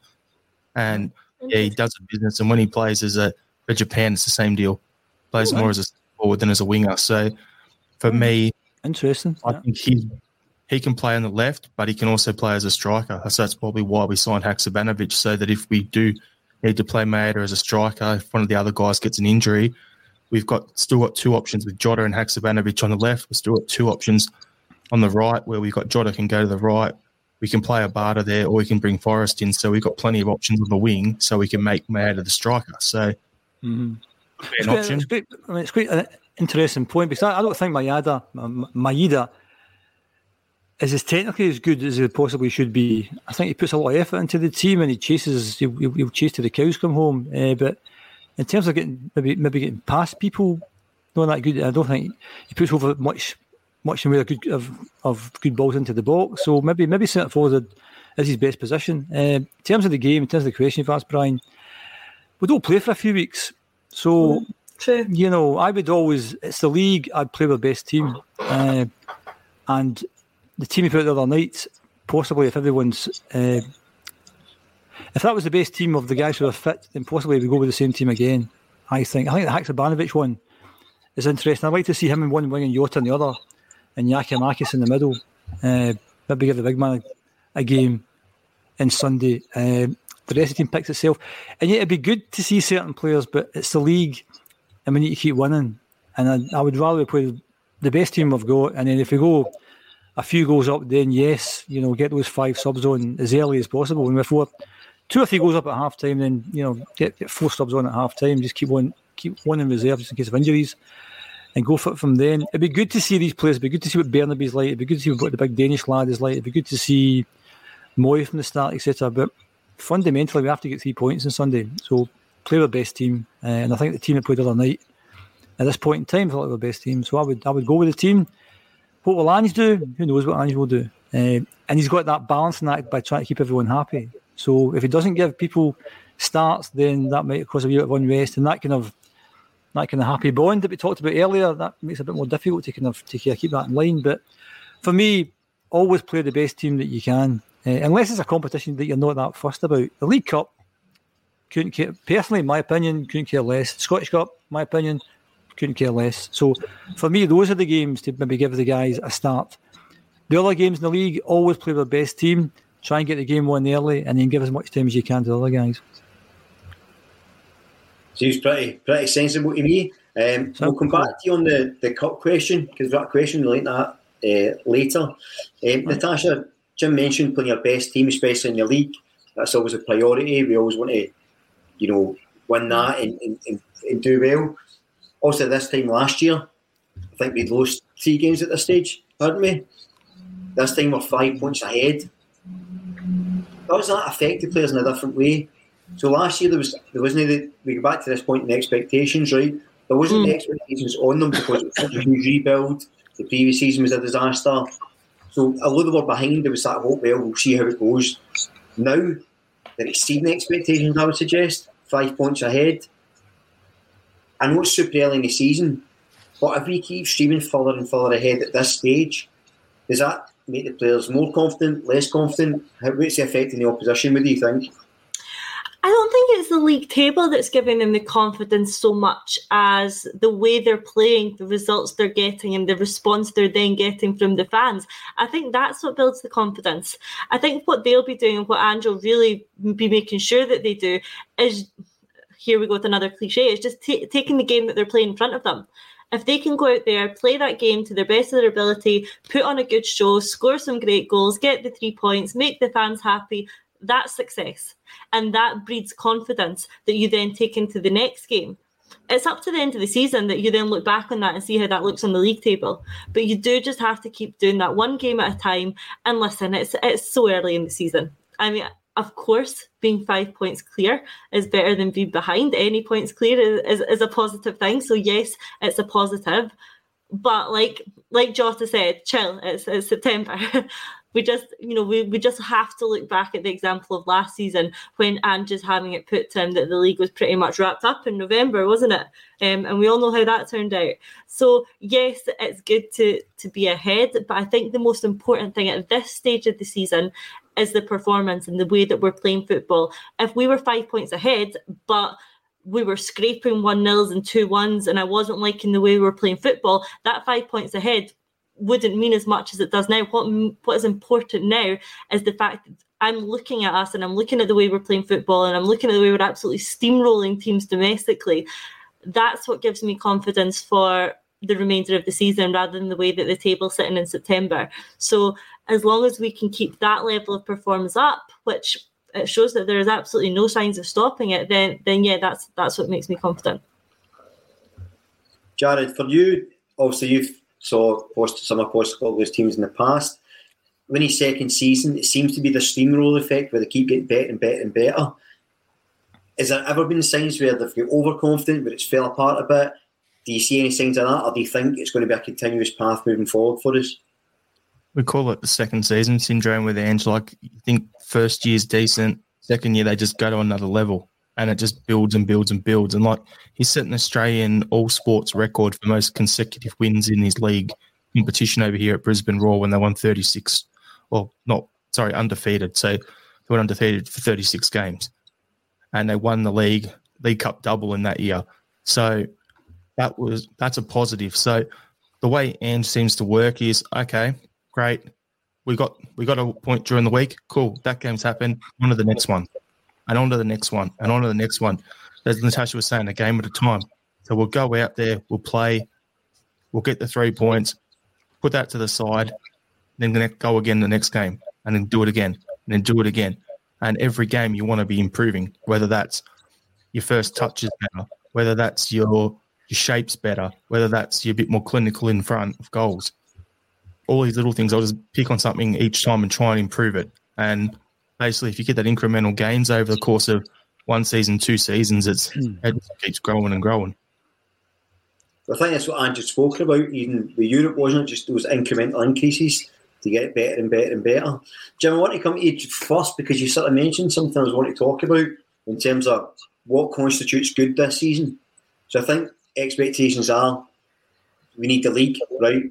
And yeah, he does a business. And when he plays as a for Japan, it's the same deal. Plays more as a forward than as a winger. So for me, interesting. I yeah. think he he can play on the left, but he can also play as a striker. So that's probably why we signed Haksabanovic, so that if we do need to play Maeda as a striker, if one of the other guys gets an injury, we've got still got two options with Jota and Haksabanovic on the left. We've still got two options on the right where we've got Jota can go to the right. We can play Abada there, or we can bring Forrest in. So we've got plenty of options on the wing, so we can make Maeda the striker. So mm-hmm. an option. It's quite, I mean, it's quite an interesting point because I, I don't think Maeda, Maeda is as technically as good as he possibly should be. I think he puts a lot of effort into the team and he chases. He'll, he'll chase to the cows come home. Uh, but in terms of getting maybe maybe getting past people, not that good. I don't think he puts over much much in way of good of, of good balls into the box. So maybe maybe centre forward is his best position. Uh, in terms of the game, in terms of the question you've asked, Brian, we don't play for a few weeks. So True. you know, I would always it's the league. I'd play with the best team, uh, and the team we put the other night, possibly if everyone's. Uh, if that was the best team of the guys who are fit, then possibly we go with the same team again. I think. I think the Haksabanovic one is interesting. I'd like to see him in one wing and Jota in the other and Giakoumakis in the middle. Uh, maybe give the big man a, a game in Sunday. Uh, the rest of the team picks itself. And yet it'd be good to see certain players, but it's the league and we need to keep winning. And I, I would rather play the best team we've got. And then if we go a few goals up, then yes, you know, get those five subs on as early as possible. And before two or three goals up at half time, then, you know, get, get four subs on at half time. Just keep one, keep one in reserve just in case of injuries and go for it from then. It'd be good to see these players. It'd be good to see what Bernabei's like. It'd be good to see what the big Danish lad is like. It'd be good to see Mooy from the start, etc. But fundamentally, we have to get three points on Sunday. So play our best team, uh, and I think the team that played the other night at this point in time felt like the best team. So I would I would go with the team. What will Ange do? Who knows what Ange will do? Uh, and he's got that balancing act by trying to keep everyone happy. So if he doesn't give people starts, then that might cause a bit of unrest, and that kind of that kind of happy bond that we talked about earlier. That makes it a bit more difficult to kind of to keep that in line. But for me, always play the best team that you can, uh, unless it's a competition that you're not that fussed about. The League Cup, couldn't care. Personally, my opinion, couldn't care less. Scottish Cup, my opinion, couldn't care less. So for me, those are the games to maybe give the guys a start. The other games in the league, always play the best team. Try and get the game won early, and then give as much time as you can to the other guys. Seems pretty pretty sensible to me. Um, we'll come back to you on the, the cup question because we've got a question relating to that uh, later. Um, right. Natasha, Jim mentioned playing your best team, especially in the league. That's always a priority. We always want to, you know, win that and, and, and do well. Also, this time last year, I think we'd lost three games at this stage, hadn't we? This time we're five points ahead. How does that affect the players in a different way? So last year there was there wasn't the, we go back to this point in the expectations, right? There wasn't mm. the expectations on them because it was a huge rebuild. The previous season was a disaster. So although they were behind, there was that hope, well, we'll see how it goes. Now they're exceeding expectations, I would suggest. Five points ahead. I know it's super early in the season, but if we keep streaming further and further ahead at this stage, does that make the players more confident, less confident? What's the effect in the opposition? What do you think? I don't think it's the league table that's giving them the confidence so much as the way they're playing, the results they're getting, and the response they're then getting from the fans. I think that's what builds the confidence. I think what they'll be doing and what Ange'll really be making sure that they do is here we go with another cliche is just t- taking the game that they're playing in front of them. If they can go out there, play that game to their best of their ability, put on a good show, score some great goals, get the three points, make the fans happy, that's success. And that breeds confidence that you then take into the next game. It's up to the end of the season that you then look back on that and see how that looks on the league table. But you do just have to keep doing that one game at a time. And listen, it's it's so early in the season. I mean, of course, being five points clear is better than being behind. Any points clear is, is, is a positive thing. So yes, it's a positive. But like like Jota said, chill. It's, it's September. <laughs> we just you know we, we just have to look back at the example of last season when Ange's having it put to him that the league was pretty much wrapped up in November, wasn't it? Um, and we all know how that turned out. So yes, it's good to to be ahead, but I think the most important thing at this stage of the season is the performance and the way that we're playing football. If we were five points ahead, but we were scraping one nils and two ones, and I wasn't liking the way we were playing football, that five points ahead wouldn't mean as much as it does now. What what is important now is the fact that I'm looking at us and I'm looking at the way we're playing football and I'm looking at the way we're absolutely steamrolling teams domestically. That's what gives me confidence for the remainder of the season rather than the way that the table's sitting in September. So as long as we can keep that level of performance up, which it shows that there is absolutely no signs of stopping it, then then yeah, that's that's what makes me confident. Jarrod, for you, obviously you've saw post some of post those teams in the past. When his second season, it seems to be the steamroll effect where they keep getting better and better and better. Has there ever been signs where they've got overconfident, where it's fell apart a bit? Do you see any signs of that, or do you think it's going to be a continuous path moving forward for us? We call it the second season syndrome with Ange. Like, you think first year's decent, second year they just go to another level and it just builds and builds and builds. And like he's set an Australian all sports record for most consecutive wins in his league competition over here at Brisbane Roar when they won 36, well, not sorry, undefeated. So they were undefeated for 36 games, and they won the league League Cup double in that year. So that was that's a positive. So the way Ange seems to work is okay, great. We got we got a point during the week. Cool. That game's happened. On to the next one and on to the next one, and on to the next one. As Natasha was saying, a game at a time. So we'll go out there, we'll play, we'll get the three points, put that to the side, then go again the next game, and then do it again, and then do it again. And every game you want to be improving, whether that's your first touches better, whether that's your your shape's better, whether that's you're a bit more clinical in front of goals. All these little things, I'll just pick on something each time and try and improve it. And basically, if you get that incremental gains over the course of one season, two seasons, it's mm. it keeps growing and growing. I think that's what Ange spoke about. Even with Europe, wasn't it? Just those incremental increases to get better and better and better. Jim, I want to come to you first because you sort of mentioned something I was wanting to talk about in terms of what constitutes good this season. So I think expectations are we need the league, right?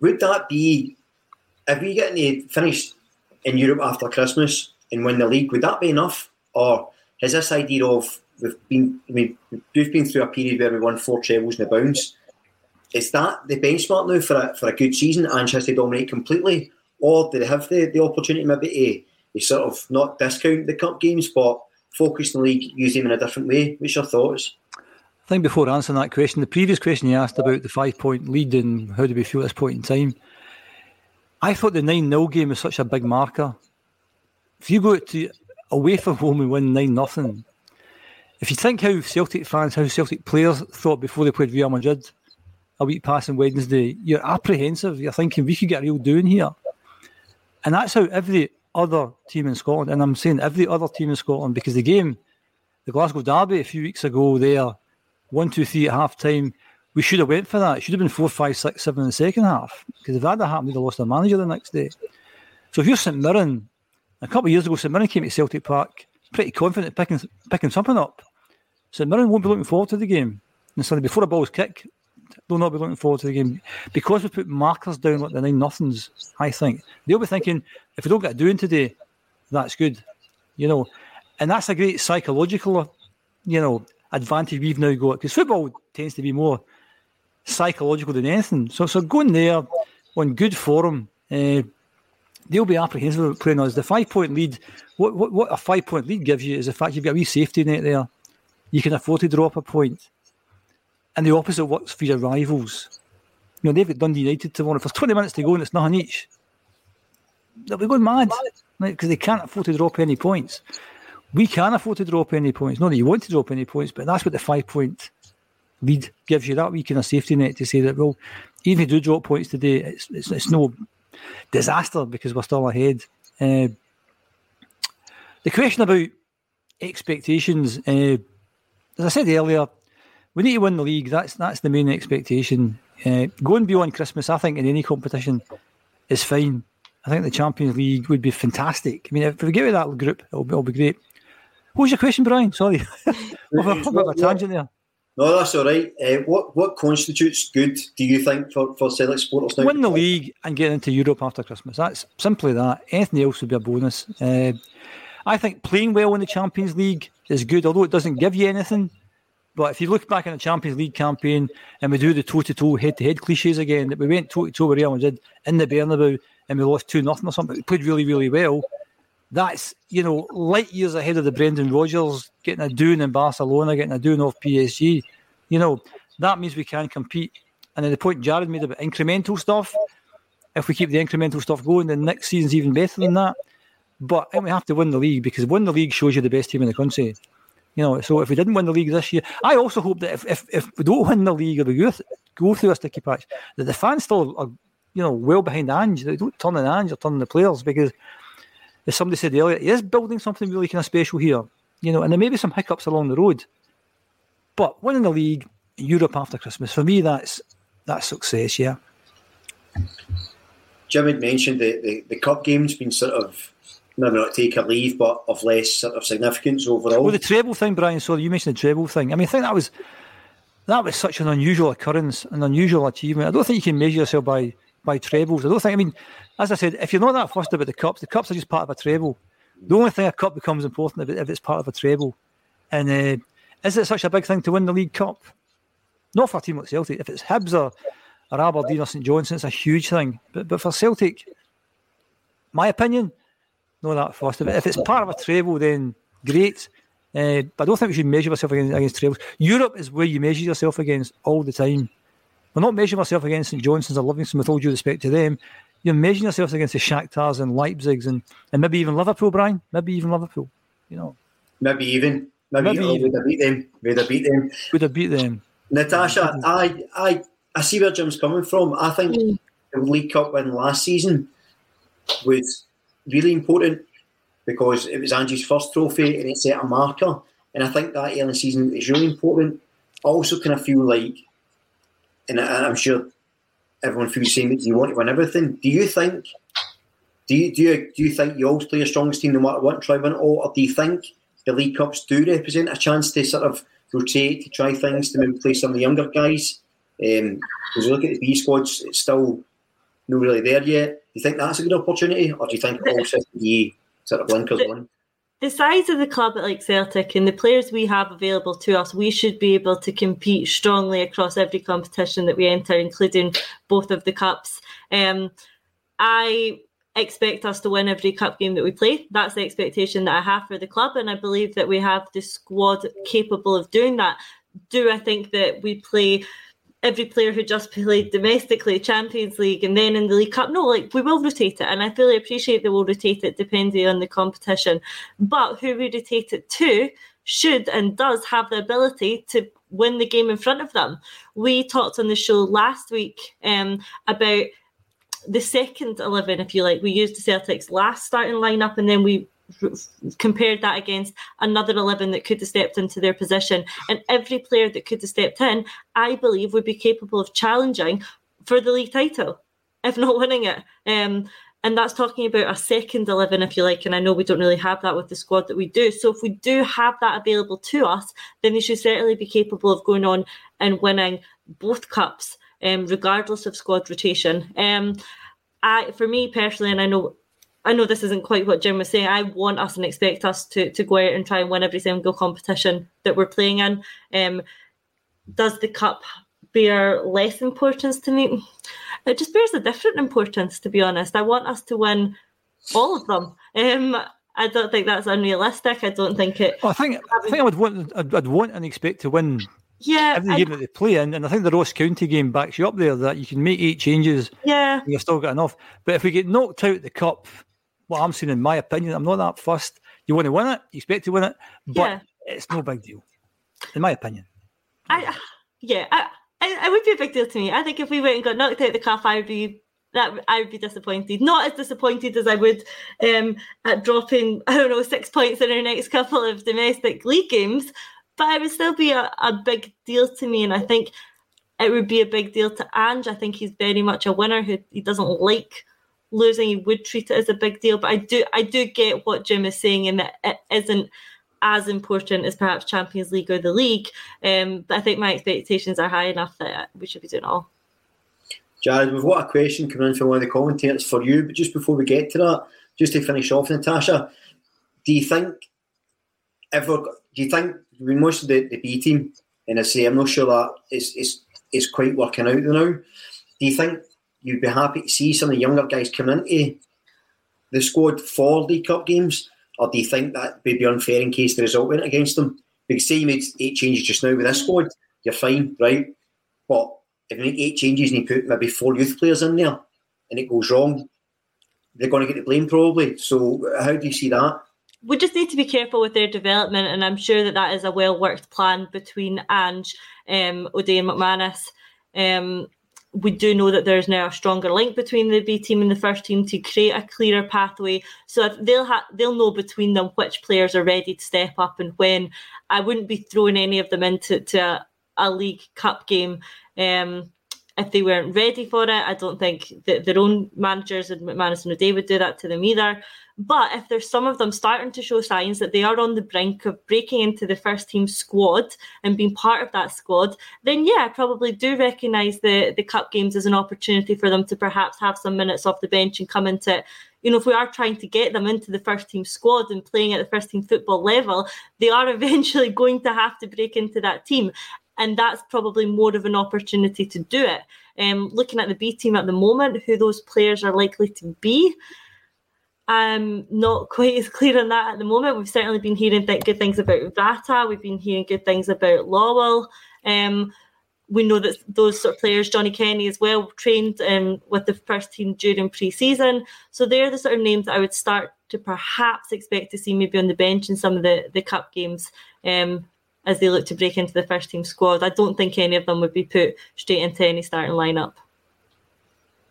Would that be if we get any finished in Europe after Christmas and win the league? Would that be enough, or has this idea of we've been I mean we've been through a period where we won four trebles in a bounce? Is that the benchmark now for a for a good season and has to dominate completely, or do they have the, the opportunity maybe to, to sort of not discount the cup games but focus the league, use them in a different way? What's your thoughts? I think before answering that question, the previous question you asked about the five point lead and how do we feel at this point in time, I thought the 9 0 game was such a big marker. If you go to away from home and win 9 nothing, if you think how Celtic fans, how Celtic players thought before they played Real Madrid a week passing Wednesday, you're apprehensive. You're thinking we could get a real doing here. And that's how every other team in Scotland, and I'm saying every other team in Scotland, because the game, the Glasgow Derby a few weeks ago there, one, two, three at half time, we should have went for that. It should have been four, five, six, seven in the second half. Because if that had happened, we'd have lost their manager the next day. So if you're St Mirren, a couple of years ago, St Mirren came to Celtic Park pretty confident picking picking something up. St Mirren won't be looking forward to the game. And suddenly, before a ball's kick, they'll not be looking forward to the game. Because we put markers down like the nine nothings, I think, they'll be thinking, if we don't get a doing today, that's good. You know, and that's a great psychological, you know, advantage we've now got. Because football tends to be more psychological than anything. So, so going there on good form, uh, they'll be apprehensive about playing us. The five point lead, what, what, what a five point lead gives you is the fact you've got a wee safety net there. You can afford to drop a point. And the opposite works for your rivals. You know, they've got Dundee United tomorrow. If there's 20 minutes to go and it's nothing each, they'll be going mad because they can't afford to drop any points. We can afford to drop any points. Not that you want to drop any points, but that's what the five point lead gives you that week in a safety net to say that, well, even if you do drop points today, it's, it's, it's no disaster because we're still ahead. Uh, the question about expectations, uh, as I said earlier, we need to win the league. That's that's the main expectation. Uh, going beyond Christmas, I think, in any competition is fine. I think the Champions League would be fantastic. I mean, if we get with that group, it'll be, it'll be great. What was your question, Brian? Sorry, <laughs> a, a, a tangent there. No, that's all right. Uh, what what constitutes good? Do you think for for Celtic supporters now? Win the league and get into Europe after Christmas. That's simply that. Anything else would be a bonus. Uh, I think playing well in the Champions League is good, although it doesn't give you anything. But if you look back in the Champions League campaign and we do the toe to toe, head to head cliches again, that we went toe to toe with Real Madrid in the Bernabeu and we lost 2 nothing or something, we played really, really well. That's, you know, light years ahead of the Brendan Rodgers getting a doing in Barcelona, getting a doing off PSG. You know, that means we can compete. And then the point Jarrod made about incremental stuff, if we keep the incremental stuff going, then next season's even better than that. But we have to win the league because win the league shows you the best team in the country. You know, so if we didn't win the league this year, I also hope that if, if, if we don't win the league or we go, go through a sticky patch, that the fans still are, you know, well behind Ange. They don't turn on Ange or turn on the players because, as somebody said earlier, he is building something really kind of special here. You know, and there may be some hiccups along the road, but winning the league, Europe after Christmas, for me, that's that's success. Yeah. Jim had mentioned the, the, the cup game's been sort of maybe not take a leave, but of less sort of significance overall. Well, the treble thing, Brian. So you mentioned the treble thing. I mean, I think that was that was such an unusual occurrence, an unusual achievement. I don't think you can measure yourself by by trebles. I don't think. I mean, as I said, if you're not that fussed about the cups, the cups are just part of a treble. The only thing a cup becomes important if, it's part of a treble. And uh, is it such a big thing to win the League Cup? Not for a team like Celtic. If it's Hibs or, or Aberdeen or St Johnstone, it's a huge thing. But but for Celtic, my opinion, Not that fussed. If, if it's part of a treble, then great. Uh, but I don't think we should measure ourselves against, against trebles. Europe is where you measure yourself against all the time. We're not measuring ourselves against St Johnstone's or Livingston with all due respect to them. You're measuring yourselves against the Shakhtars and Leipzigs and, and maybe even Liverpool, Brian. Maybe even Liverpool. You know. Maybe even. Maybe, Maybe oh, even. would have beat them. Would have beat them. Would have beat them. Natasha, I, I, I see where Jim's coming from. I think mm. the League Cup win last season was really important because it was Ange's first trophy and it set a marker. And I think that early season is really important. I also kind of feel like, and I'm sure everyone feels the same. You want to win everything. Do you think? Do you do you do you think you always play your strongest team no matter what, try win all, or do you think the League Cups do represent a chance to sort of rotate, to try things, to maybe play some of the younger guys? Um, because you look at the B squads, it's still not really there yet. Do you think that's a good opportunity, or do you think all you sort of blinkers on? The size of the club at like Celtic and the players we have available to us, we should be able to compete strongly across every competition that we enter, including both of the cups. Um, I expect us to win every cup game that we play. That's the expectation that I have for the club, and I believe that we have the squad capable of doing that. Do I think that we play? Every player who just played domestically, Champions League, and then in the League Cup. No, like we will rotate it, and I fully appreciate that we'll rotate it depending on the competition. But who we rotate it to should and does have the ability to win the game in front of them. We talked on the show last week um, about the second 11, if you like. We used the Celtics last starting lineup and then we compared that against another 11 that could have stepped into their position. And every player that could have stepped in, I believe, would be capable of challenging for the league title, if not winning it. Um, and that's talking about a second 11, if you like. And I know we don't really have that with the squad that we do. So if we do have that available to us, then they should certainly be capable of going on and winning both cups, um, regardless of squad rotation. Um, I, for me personally, and I know, I know this isn't quite what Jim was saying. I want us and expect us to to go out and try and win every single competition that we're playing in. Um, does the cup bear less importance to me? It just bears a different importance, to be honest. I want us to win all of them. Um, I don't think that's unrealistic. I don't think it. Well, I think I think I would want I'd, I'd want and expect to win Yeah, every game that they play in, and I think the Ross County game backs you up there that you can make eight changes yeah. and you've still got enough. But if we get knocked out the cup, what I'm seeing, in my opinion, I'm not that fussed. You want to win it, you expect to win it, but Yeah. it's no big deal, in my opinion. I yeah, I, I it would be a big deal to me. I think if we went and got knocked out the cup, I would be that I would be disappointed. Not as disappointed as I would um, at dropping I don't know six points in our next couple of domestic league games, but it would still be a, a big deal to me. And I think it would be a big deal to Ange. I think he's very much a winner who he doesn't like losing. He would treat it as a big deal. But I do I do get what Jim is saying, and that it isn't as important as perhaps Champions League or the league. Um, but I think my expectations are high enough that we should be doing all. Jarrod, we've got a question coming in from one of the commentators for you, but just before we get to that, just to finish off, Natasha, do you think ever do you think we most of the, the B team, and I say I'm not sure that is is is quite working out now. Do you think you'd be happy to see some of the younger guys come into the squad for League Cup games, or do you think that would be unfair in case the result went against them? Because say you made eight changes just now with this squad, you're fine, right? But if you make eight changes and you put maybe four youth players in there and it goes wrong, they're going to get the blame probably. So how do you see that? we just need to be careful with their development, and I'm sure that that is a well worked plan between Ange, um, O'Dea, and McManus. Um, we do know that there's now a stronger link between the B team and the first team to create a clearer pathway. So they'll ha- they'll know between them which players are ready to step up and when. I wouldn't be throwing any of them into to a, a League Cup game. Um, if they weren't ready for it, I don't think that their own managers and McManus and O'Dea would do that to them either. But if there's some of them starting to show signs that they are on the brink of breaking into the first team squad and being part of that squad, then yeah, I probably do recognise the the cup games as an opportunity for them to perhaps have some minutes off the bench and come into. You know, if we are trying to get them into the first team squad and playing at the first team football level, they are <laughs> eventually going to have to break into that team. And that's probably more of an opportunity to do it. Um, looking at the B team at the moment, who those players are likely to be, I'm not <laughs> quite as clear on that at the moment. We've certainly been hearing th- good things about Vata. We've been hearing good things about Lawwell. Um, we know that those sort of players, Johnny Kenny as well, trained um, with the first team during pre-season. So they're the sort of names that I would start to perhaps expect to see maybe on the bench in some of the, the cup games um, as they look to break into the first team squad. I don't think any of them would be put straight into any starting lineup.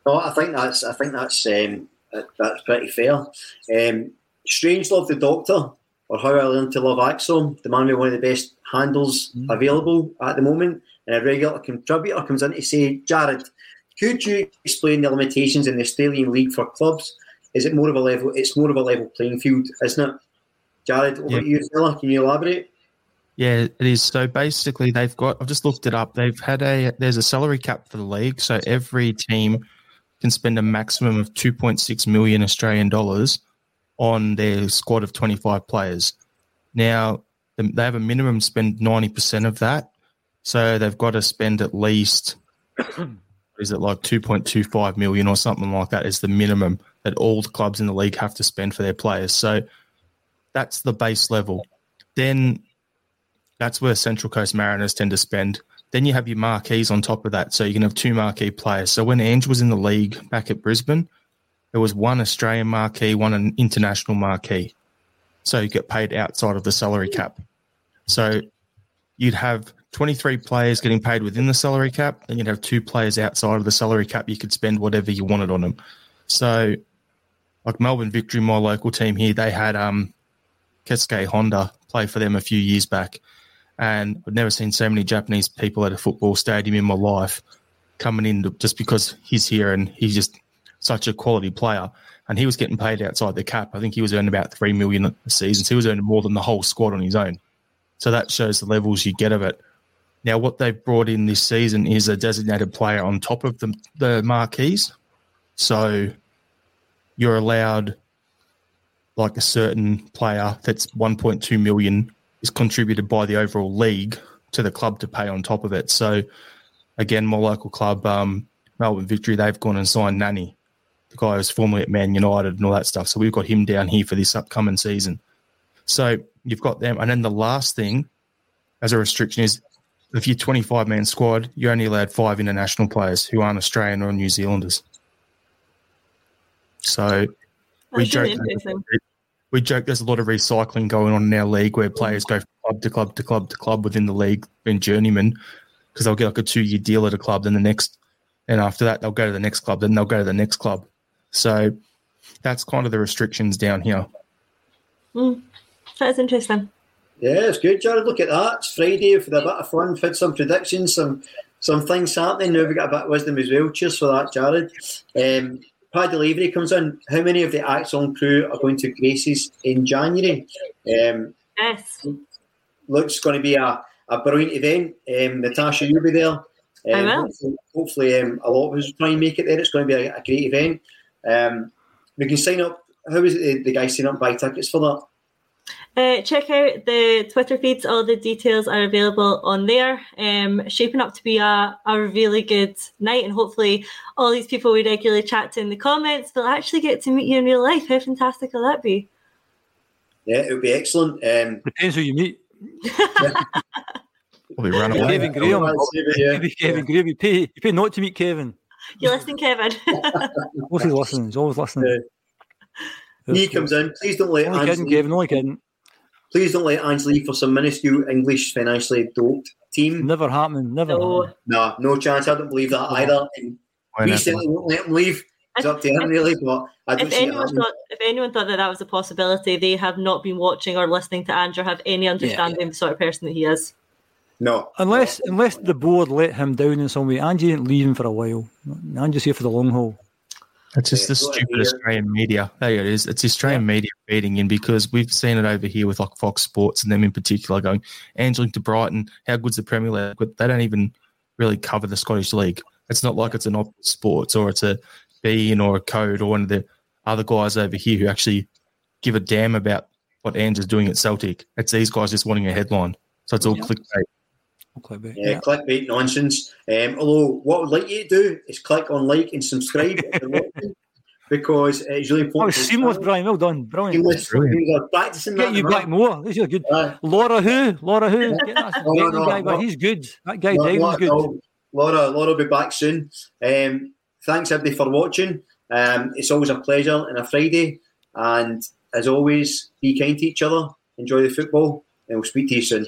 No, I think that's I think that's um, that's pretty fair. Um, Strangelove the Doctor, or How I Learned to Love ACSOM, the man with one of the best handles mm. available at the moment, and a regular contributor comes in to say, Jarrod, could you explain the limitations in the Australian League for clubs? Is it more of a level? It's more of a level playing field, isn't it? Jarrod, over you, fella. Can you elaborate? Yeah, it is. So basically, they've got. I've just looked it up. They've had a. There's a salary cap for the league, so every team can spend a maximum of 2.6 million Australian dollars on their squad of 25 players. Now, they have a minimum spend 90% of that. So they've got to spend at least, <coughs> is it like 2.25 million or something like that is the minimum that all the clubs in the league have to spend for their players. So that's the base level. Then that's where Central Coast Mariners tend to spend. Then you have your marquees on top of that. So you can have two marquee players. So when Ange was in the league back at Brisbane, there was one Australian marquee, one an international marquee. So you get paid outside of the salary cap. So you'd have 23 players getting paid within the salary cap, then you'd have two players outside of the salary cap. You could spend whatever you wanted on them. So, like Melbourne Victory, my local team here, they had um, Honda play for them a few years back. And I've never seen so many Japanese people at a football stadium in my life coming in just because he's here and he's just such a quality player. And he was getting paid outside the cap. I think he was earning about three million a season. So he was earning more than the whole squad on his own. So that shows the levels you get of it. Now, what they've brought in this season is a designated player on top of the, the marquees. So you're allowed like a certain player that's 1.2 million is contributed by the overall league to the club to pay on top of it. So, again, my local club, um, Melbourne Victory, they've gone and signed Nani, the guy who was formerly at Man United and all that stuff. So we've got him down here for this upcoming season. So you've got them, and then the last thing as a restriction is if you're 25 man squad, you're only allowed five international players who aren't Australian or New Zealanders. So we joke we joke there's a lot of recycling going on in our league where players go from club to club to club to club within the league, and journeyman because they'll get like a two year deal at a club, then the next, and after that they'll go to the next club, then they'll go to the next club. So that's kind of the restrictions down here. Mm, that's interesting. Yeah, it's good, Jarrod. Look at that. It's Friday for a bit of fun. Had some predictions, some some things happening. Now we got a bit of wisdom as well. Cheers for that, Jarrod. Um, Paddy Lavery comes in. How many of the ACSOM crew are going to Graces in January? Um, yes. Looks going to be a, a brilliant event. Um, Natasha, you'll be there. Um, I will. Hopefully, hopefully um, a lot of us try and make it there. It's going to be a, a great event. Um, we can sign up. How is it the, the guys sign up buy tickets for that? Uh, check out the Twitter feeds. All the details are available on there. Um, shaping up to be a, a really good night, and hopefully, all these people we regularly chat to in the comments will actually get to meet you in real life. How fantastic will that be? Yeah, it would be excellent. Um, Depends who you meet. <laughs> Probably run away. Kevin Graham. Yeah. Kevin Graham. You pay, you pay not to meet Kevin. You're listening, Kevin. <laughs> always listening. He's always listening. Yeah. He comes in. Please don't let only kidding, Kevin. Only kidding. Please don't let Ange leave for some minuscule English financially doped team. Never happening. Never. No, happening. no, no chance. I don't believe that either. And we certainly won't let him leave. It's up to him, really. But I don't if anyone thought, if anyone thought that that was a possibility, they have not been watching or listening to Andrew. Have any understanding yeah. of the sort of person that he is. No, unless unless the board let him down in some way. Ange ain't leaving for a while. Ange's here for the long haul. It's just the stupid Australian media. There it is. It's Australian yeah. media feeding in because we've seen it over here with like Fox Sports and them in particular going, Angelique to Brighton, how good's the Premier League? But they don't even really cover the Scottish League. It's not like it's an op sports or it's a beIN or a code or one of the other guys over here who actually give a damn about what Ange is doing at Celtic. It's these guys just wanting a headline. So it's all yeah. clickbait. Clickbait. Yeah, yeah, clickbait nonsense. Um, although, what I would like you to do is click on like and subscribe. <laughs> because it's really That important. was seamless, Brian. Well done. Brilliant. Seamless. Brilliant. Practicing Get that. you back more. This is good. Aye. Laura who? Laura who? <laughs> Get that No, no, Gately no, guy, no. he's good. That guy Laura, Dave was good. Laura, Laura, Laura will be back soon. Um, thanks everybody for watching. Um, it's always a pleasure and a Friday, and as always, be kind to each other. Enjoy the football, and we'll speak to you soon.